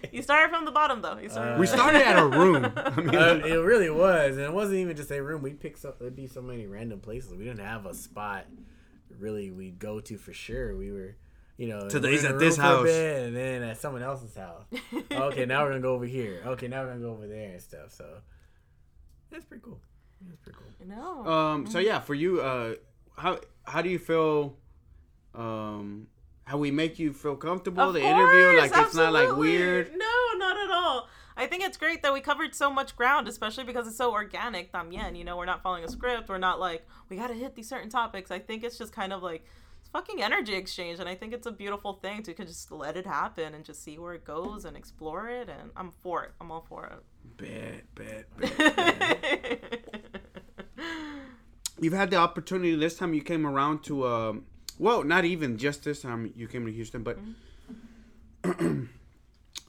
You started from the bottom though. You started we started at a room. I mean, Uh, it really was, and it wasn't even just a room. We picked up. there'd be so many random places. We didn't have a spot really we'd go to for sure. We were, you know, Today's we were at this room for a house. and then at someone else's house. okay, now we're gonna go over here. Okay, now we're gonna go over there and stuff. So that's pretty cool. That's pretty cool. No. um. So yeah, for you, uh, how how do you feel? Um, how we make you feel comfortable? Of the interview, like course, it's not like weird. No, not at all. I think it's great that we covered so much ground, especially because it's so organic. También, you know, we're not following a script. We're not like we got to hit these certain topics. I think it's just kind of like it's fucking energy exchange, and I think it's a beautiful thing to just let it happen and just see where it goes and explore it. And I'm for it. I'm all for Bad, bad, bad. it. You've had the opportunity this time you came around to um well, not even just this time you came to Houston, but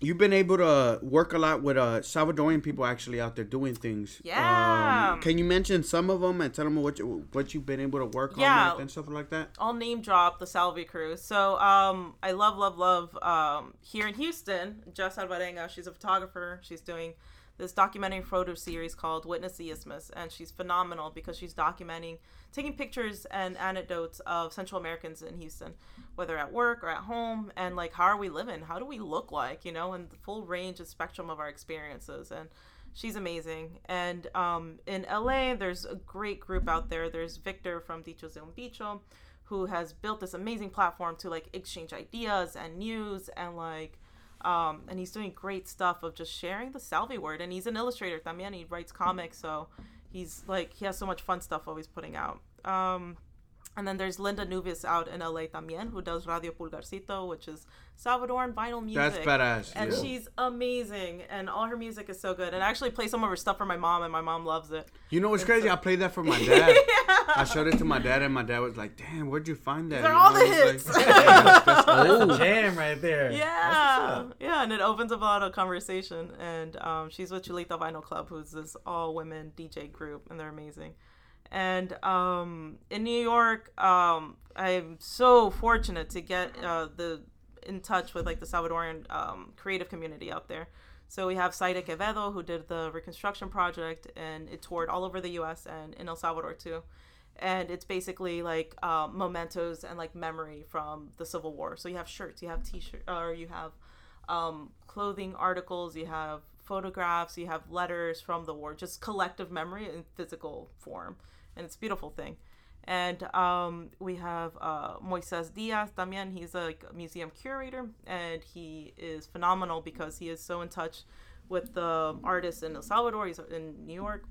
you've been able to work a lot with uh Salvadorian people actually out there doing things. Yeah. Um, can you mention some of them and tell them what you, what you've been able to work Yeah. on and stuff like that? I'll name drop the Salvi crew. So um, I love, love, love um, here in Houston, Jess Alvarenga. She's a photographer. She's doing this documentary photo series called Witness the Isthmus, and she's phenomenal because she's documenting, taking pictures and anecdotes of Central Americans in Houston, whether at work or at home, and like how are we living? How do we look like? You know, and the full range and spectrum of our experiences and. She's amazing. And um, in LA, there's a great group out there. There's Victor from Dicho de Bicho, who has built this amazing platform to like exchange ideas and news and like um, and he's doing great stuff of just sharing the Salvi word. And he's an illustrator también. He writes comics, so he's like he has so much fun stuff always putting out. Um, and then there's Linda Nuvis out in LA también, who does Radio Pulgarcito, which is Salvadoran vinyl music. That's badass. And yeah. she's amazing, and all her music is so good. And I actually play some of her stuff for my mom, and my mom loves it. You know what's crazy? I played that for my dad. I showed it to my dad, and my dad was like, "Damn, where'd you find that?" They're all the hits. like, "That's- that's That's a jam right there. Yeah, yeah, and it opens up a lot of conversation. And um, she's with Chulita Vinyl Club, who's this all women DJ group, and they're amazing. And um, in New York, um, I'm so fortunate to get uh, the in touch with like the Salvadoran um, creative community out there. So we have Saida Quevedo who did the reconstruction project and it toured all over the U.S. and in El Salvador too. And it's basically like uh, mementos and like memory from the Civil War. So you have shirts, you have T-shirts, or you have um, clothing articles, you have photographs, you have letters from the war, just collective memory in physical form, and it's a beautiful thing. And um, we have uh, Moises Diaz también. He's a museum curator, and he is phenomenal because he is so in touch with the artists in El Salvador. He's in New York.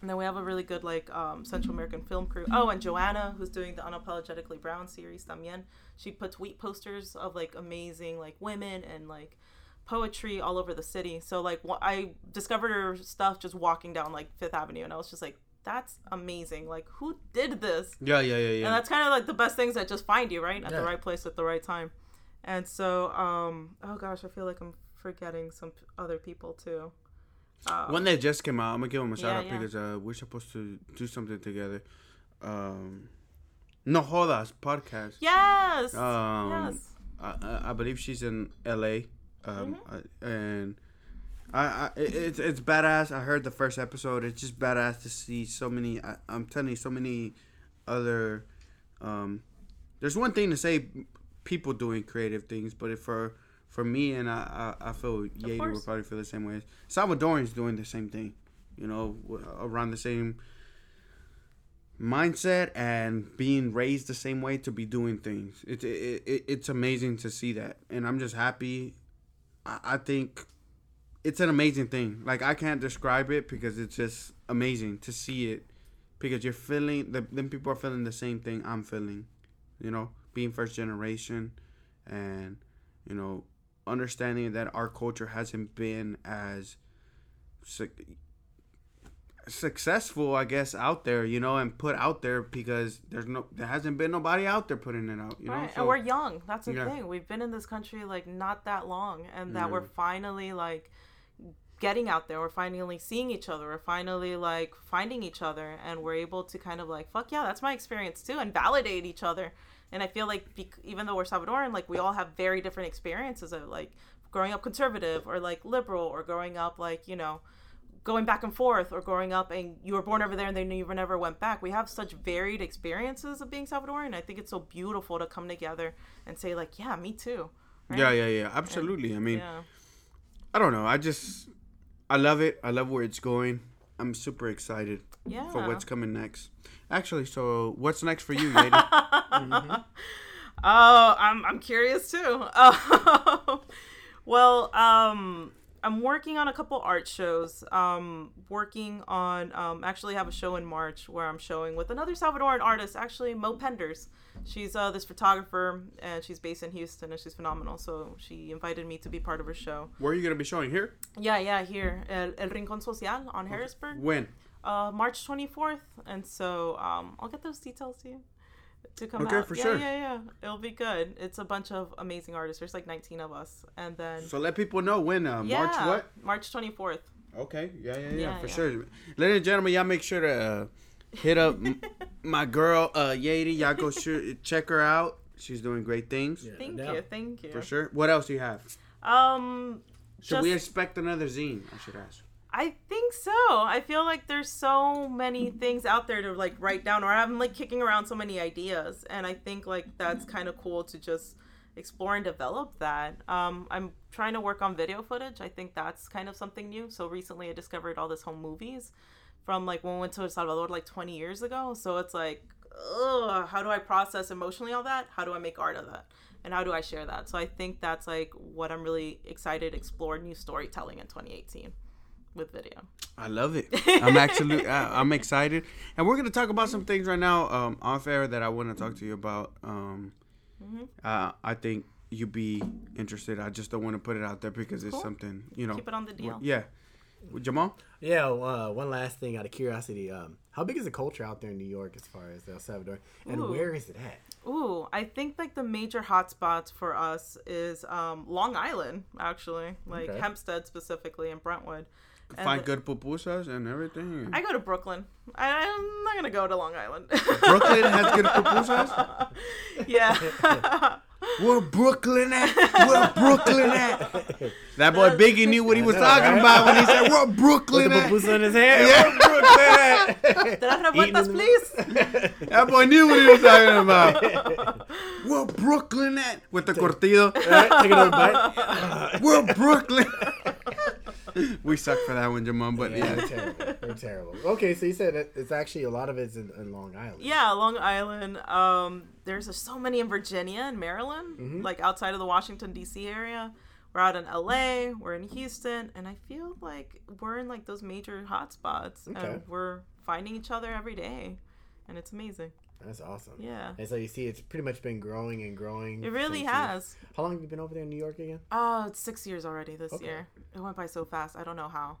And then we have a really good like um, Central American film crew. Oh, and Joanna, who's doing the Unapologetically Brown series también. She puts tweet posters of like amazing like women and like poetry all over the city. So like wh- I discovered her stuff just walking down like Fifth Avenue, and I was just like, that's amazing. Like who did this? Yeah, yeah, yeah, yeah. And that's kind of like the best things that just find you right at Yeah. the right place at the right time. And so, um, oh gosh, I feel like I'm forgetting some p- other people too. Uh, One that just came out, I'm gonna give him a shout Yeah, out yeah. because uh, we're supposed to do something together. Um, no Jodas podcast. yes, Um, yes. I, I- believe she's in L.A. Um, Mm-hmm. I- and I, I it's it's badass. I heard the first episode. It's just badass to see so many. I, I'm telling you, so many other. Um, there's one thing to say, people doing creative things, but if for for me and I, I, I feel Yadi will course. probably feel the same way. Salvadorians doing the same thing, you know, around the same mindset and being raised the same way to be doing things. It's it, it, it's amazing to see that, and I'm just happy. I, I think it's an amazing thing. Like I can't describe it because it's just amazing to see it because you're feeling the then people are feeling the same thing I'm feeling. You know, being first generation, and you know, understanding that our culture hasn't been as suc successful, I guess, out there, you know, and put out there because there's no, there hasn't been nobody out there putting it out, you know. Right, So- and we're young. That's the Yeah. thing. We've been in this country like not that long, and that Yeah. we're finally like getting out there. We're finally seeing each other. We're finally like finding each other, and we're able to kind of like, fuck yeah, that's my experience too, and validate each other. And I feel like bec- even though we're Salvadoran, like we all have very different experiences of like growing up conservative or like liberal, or growing up like you know going back and forth or growing up and you were born over there and then you never went back. We have such varied experiences of being Salvadoran. I think it's so beautiful to come together and say like, yeah, me too. right? yeah, yeah, yeah, absolutely. I mean, Yeah. I don't know. I just, I love it. I love where it's going. I'm super excited Yeah. for what's coming next. Actually, so what's next for you, Yadi? Oh, I'm I'm curious too. Um, well, um, I'm working on a couple art shows. Um, working on um, actually have a show in March where I'm showing with another Salvadoran artist, actually Mo Penders. She's uh, this photographer and she's based in Houston and she's phenomenal. So she invited me to be part of her show. Where are you gonna be showing here? Yeah, yeah, here El, El Rincón Social on Harrisburg, When? uh, March 24th, and so um, I'll get those details to you to come Okay, out. for yeah, sure. Yeah, yeah, it'll be good. It's a bunch of amazing artists. There's like 19 of us, and then So let people know when. Uh, yeah, March what? March 24th. Okay. Yeah, yeah, yeah, Yeah, for yeah. sure. Ladies and gentlemen, y'all make sure to uh, hit up my girl uh, Yadi. Y'all go sh- check her out. She's doing great things Yeah, Thank now- you, thank you. for sure. What else do you have? Um, Should just, we expect another zine? I should ask. I think so. I feel like there's so many things out there to like write down, or I'm like kicking around so many ideas, and I think like that's kind of cool to just explore and develop that. Um, I'm trying to work on video footage. I think that's kind of something new. So recently, I discovered all this home movies from like when we went to El Salvador like 20 years ago. So it's like, ugh, how do I process emotionally all that? How do I make art of that? And how do I share that? So I think that's like what I'm really excited to explore new storytelling in 2018 with video. I love it. I'm actually I, I'm excited, and we're gonna talk about some things right now um, off air that I want to talk to you about. Um, uh, I think you'd be interested. I just don't want to put it out there because it's something you know. Keep it on the deal. Yeah, Jamal. Yeah, uh, one last thing out of curiosity. Um, how big is the culture out there in New York as far as El Salvador? And Ooh. where is it at? Ooh, I think like the major hotspots for us is um, Long Island, actually, like Okay. Hempstead specifically and Brentwood. And Find good pupusas and everything. I go to Brooklyn. I, I'm not gonna go to Long Island. Brooklyn has good pupusas. yeah. Where Brooklyn at? Where Brooklyn at? That boy Biggie knew what he was know, talking right? about when he said, "Where With Brooklyn the at?" papusa in his hair. Yeah. Where Brooklyn at? Did I have Eating vueltas, in the- please? That boy knew what he was talking about. Where Brooklyn at? With the curtido. Right? Take another bite. Where Brooklyn? we suck for that one, Jamal. But Yeah, yeah, they're terrible. They're terrible. Okay, so you said it's actually a lot of it's in, in Long Island. Yeah, Long Island. Um, there's just so many in Virginia and Maryland, Mm-hmm. like outside of the Washington D.C. area. We're out in LA. We're in Houston, and I feel like we're in like those major hotspots, Okay. and we're finding each other every day, and it's amazing. That's awesome. Yeah. And so you see, it's pretty much been growing and growing. It really since you- has. How long have you been over there in New York again? Oh, it's six years already this Okay. year. It went by so fast. I don't know how.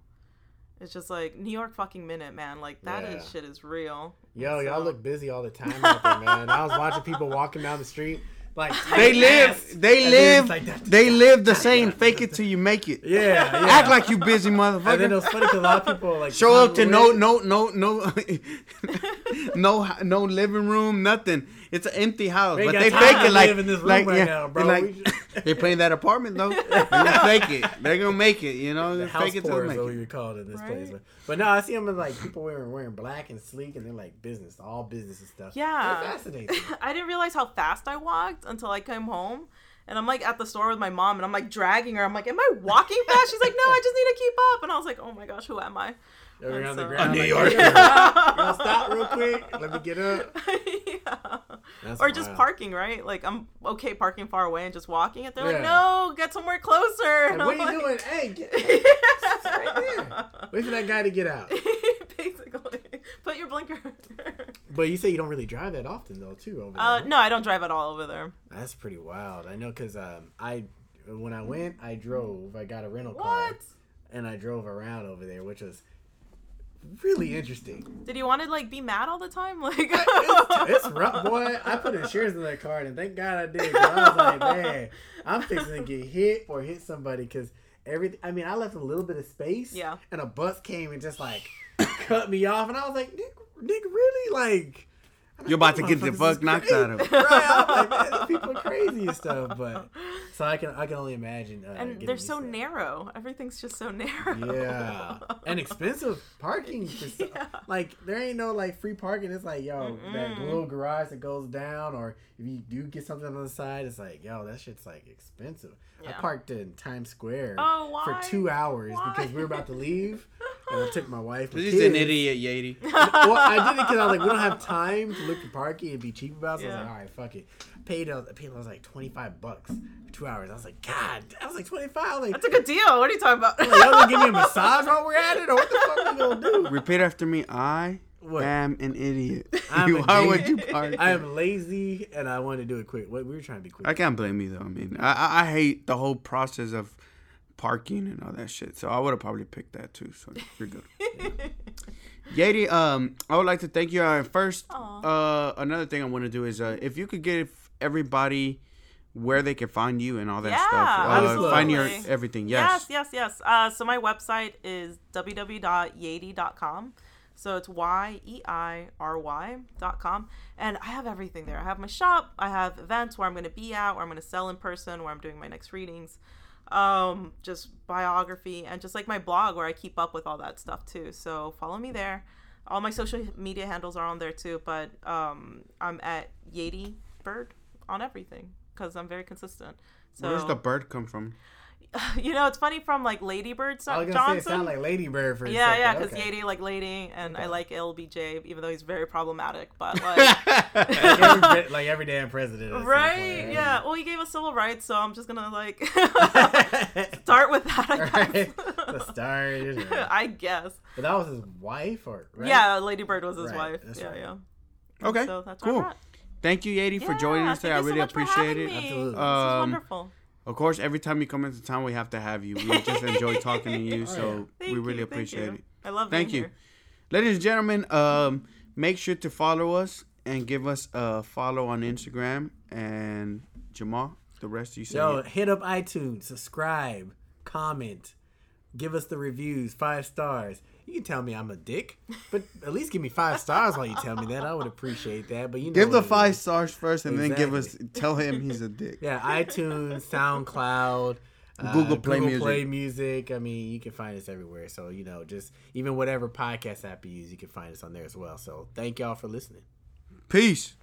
It's just like New York fucking minute, man. Like that is Yeah. shit is real. Yo, y'all look busy all the time out there, man. I was watching people walking down the street, like they live. They live. like They live the same. Fake it till you make it. Yeah, yeah. Act like you busy motherfucker. And then it was funny because a lot of people like Show up to no no no no no no living room, nothing. It's an empty house, but they fake it like in this room like right yeah, now, bro. like should- they pay that apartment though. They're gonna fake it. They're gonna make it. You know, The Just house fake it poor is what we it. would call it in this Right? place. But, but no, I see them as like people wearing wearing black and sleek, and they're like business, all business and stuff. Yeah. it fascinates me. I didn't realize how fast I walked until I came home. And I'm like at the store with my mom and I'm like dragging her. I'm like, Am I walking fast? She's like, No, I just need to keep up. And I was like, Oh my gosh, who am I? You're And on the so- ground, New like, York. "Yeah, Y'all stop real quick. Let me get up. yeah. That's Or just parking, right? Like I'm okay parking far away and just walking it. They're like, No, get somewhere closer. And what I'm are you like- doing? Hey, get right there. Wait for that guy to get out. Basically. Put your blinker. But you say you don't really drive that often though, too. Over there. uh, huh? no, I don't drive at all over there. That's pretty wild. I know because um, I when I went, I drove. I got a rental car What? and I drove around over there, which was really interesting. Did you want to like be mad all the time? Like It's rough, boy. I put insurance in that car, and thank God I did. I was like, man, I'm fixing to get hit or hit somebody because everything. I mean, I left a little bit of space. Yeah. And a bus came and just like cut me off, and I was like, Nick, Nick, really like. I'm You're about to get the "Motherfuckers fuck knocked out of. right? I'm like, man, these people are crazy and stuff. But so I can I can only imagine. Uh, and they're so to that. narrow. Everything's just so narrow. Yeah, and expensive parking. For Yeah. Like there ain't no like free parking. It's like yo, that Mm-mm. little garage that goes down, or if you do get something on the side, it's like yo, that shit's like expensive. I parked in Times Square Oh, why? for two hours Why? because we were about to leave, and I took my wife. and He's an idiot, Yadi. well, I did it because I was like, we don't have time to look for parking and be cheap about. it. So I was like, all right, fuck it. Paid, uh, paid I was like twenty five bucks for two hours. I was like, God, I was like twenty five. I was like, That's a good deal. What are you talking about? like, y'all gonna give me a massage while we're at it, or what the fuck we gonna do? Repeat after me. I What? am an idiot. I'm a Why G. would you park? I am lazy and I want to do it quick. What we were trying to be quick. I can't blame you though. I mean, I I, I hate the whole process of parking and all that shit. So I would have probably picked that too. So you're good. Yadi, um, I would like to thank you. Uh, first, uh, another thing I want to do is uh, if you could give everybody where they can find you and all that Yeah, stuff. Uh, find your everything. Yes, Yes. yes, yes. Uh, so my website is www.yeiry.com. So it's Y E I R Y dot com. And I have everything there. I have my shop, I have events where I'm going to be at, where I'm going to sell in person, where I'm doing my next readings, um, just biography, and just like my blog where I keep up with all that stuff too. So follow me there. All my social media handles are on there too, but um, I'm at Yeti Bird on everything because I'm very consistent. So Where does the bird come from? you know, it's funny from like Lady Bird I was Johnson. gonna say it sounded like Lady Bird for a yeah, yeah, because Okay. Yeti like lady, and I like LBJ, even though he's very problematic. But like, like, every, like every damn president. right? point, Yeah. Well, he gave us civil rights, so I'm just gonna like start with that. I right? the start. or- I guess. But that was his wife, or right? Yeah, Lady Bird was his Right, wife. that's Yeah, right. yeah. Okay, So that's cool. Thank you, Yadi, for joining us today. I thank you so really appreciate it. me. Absolutely. This is Um, wonderful. Of course, every time you come into town, we have to have you. We just enjoy talking to you, so Thank we you, really thank appreciate you. it. I love it. Thank being you. here. Ladies and gentlemen, um, make sure to follow us and give us a follow on Instagram. And Jamal, the rest of you say. Yo, it. hit up iTunes, subscribe, comment, give us the reviews, five stars. You can tell me I'm a dick, but at least give me five stars while you tell me that. I would appreciate that. But you know, Give the five is. stars first, and then give us. Tell him he's a dick. Yeah, iTunes, SoundCloud, uh, Google Play Music. Play Music. I mean, you can find us everywhere. So you know, just even whatever podcast app you use, you can find us on there as well. So thank y'all for listening. Peace.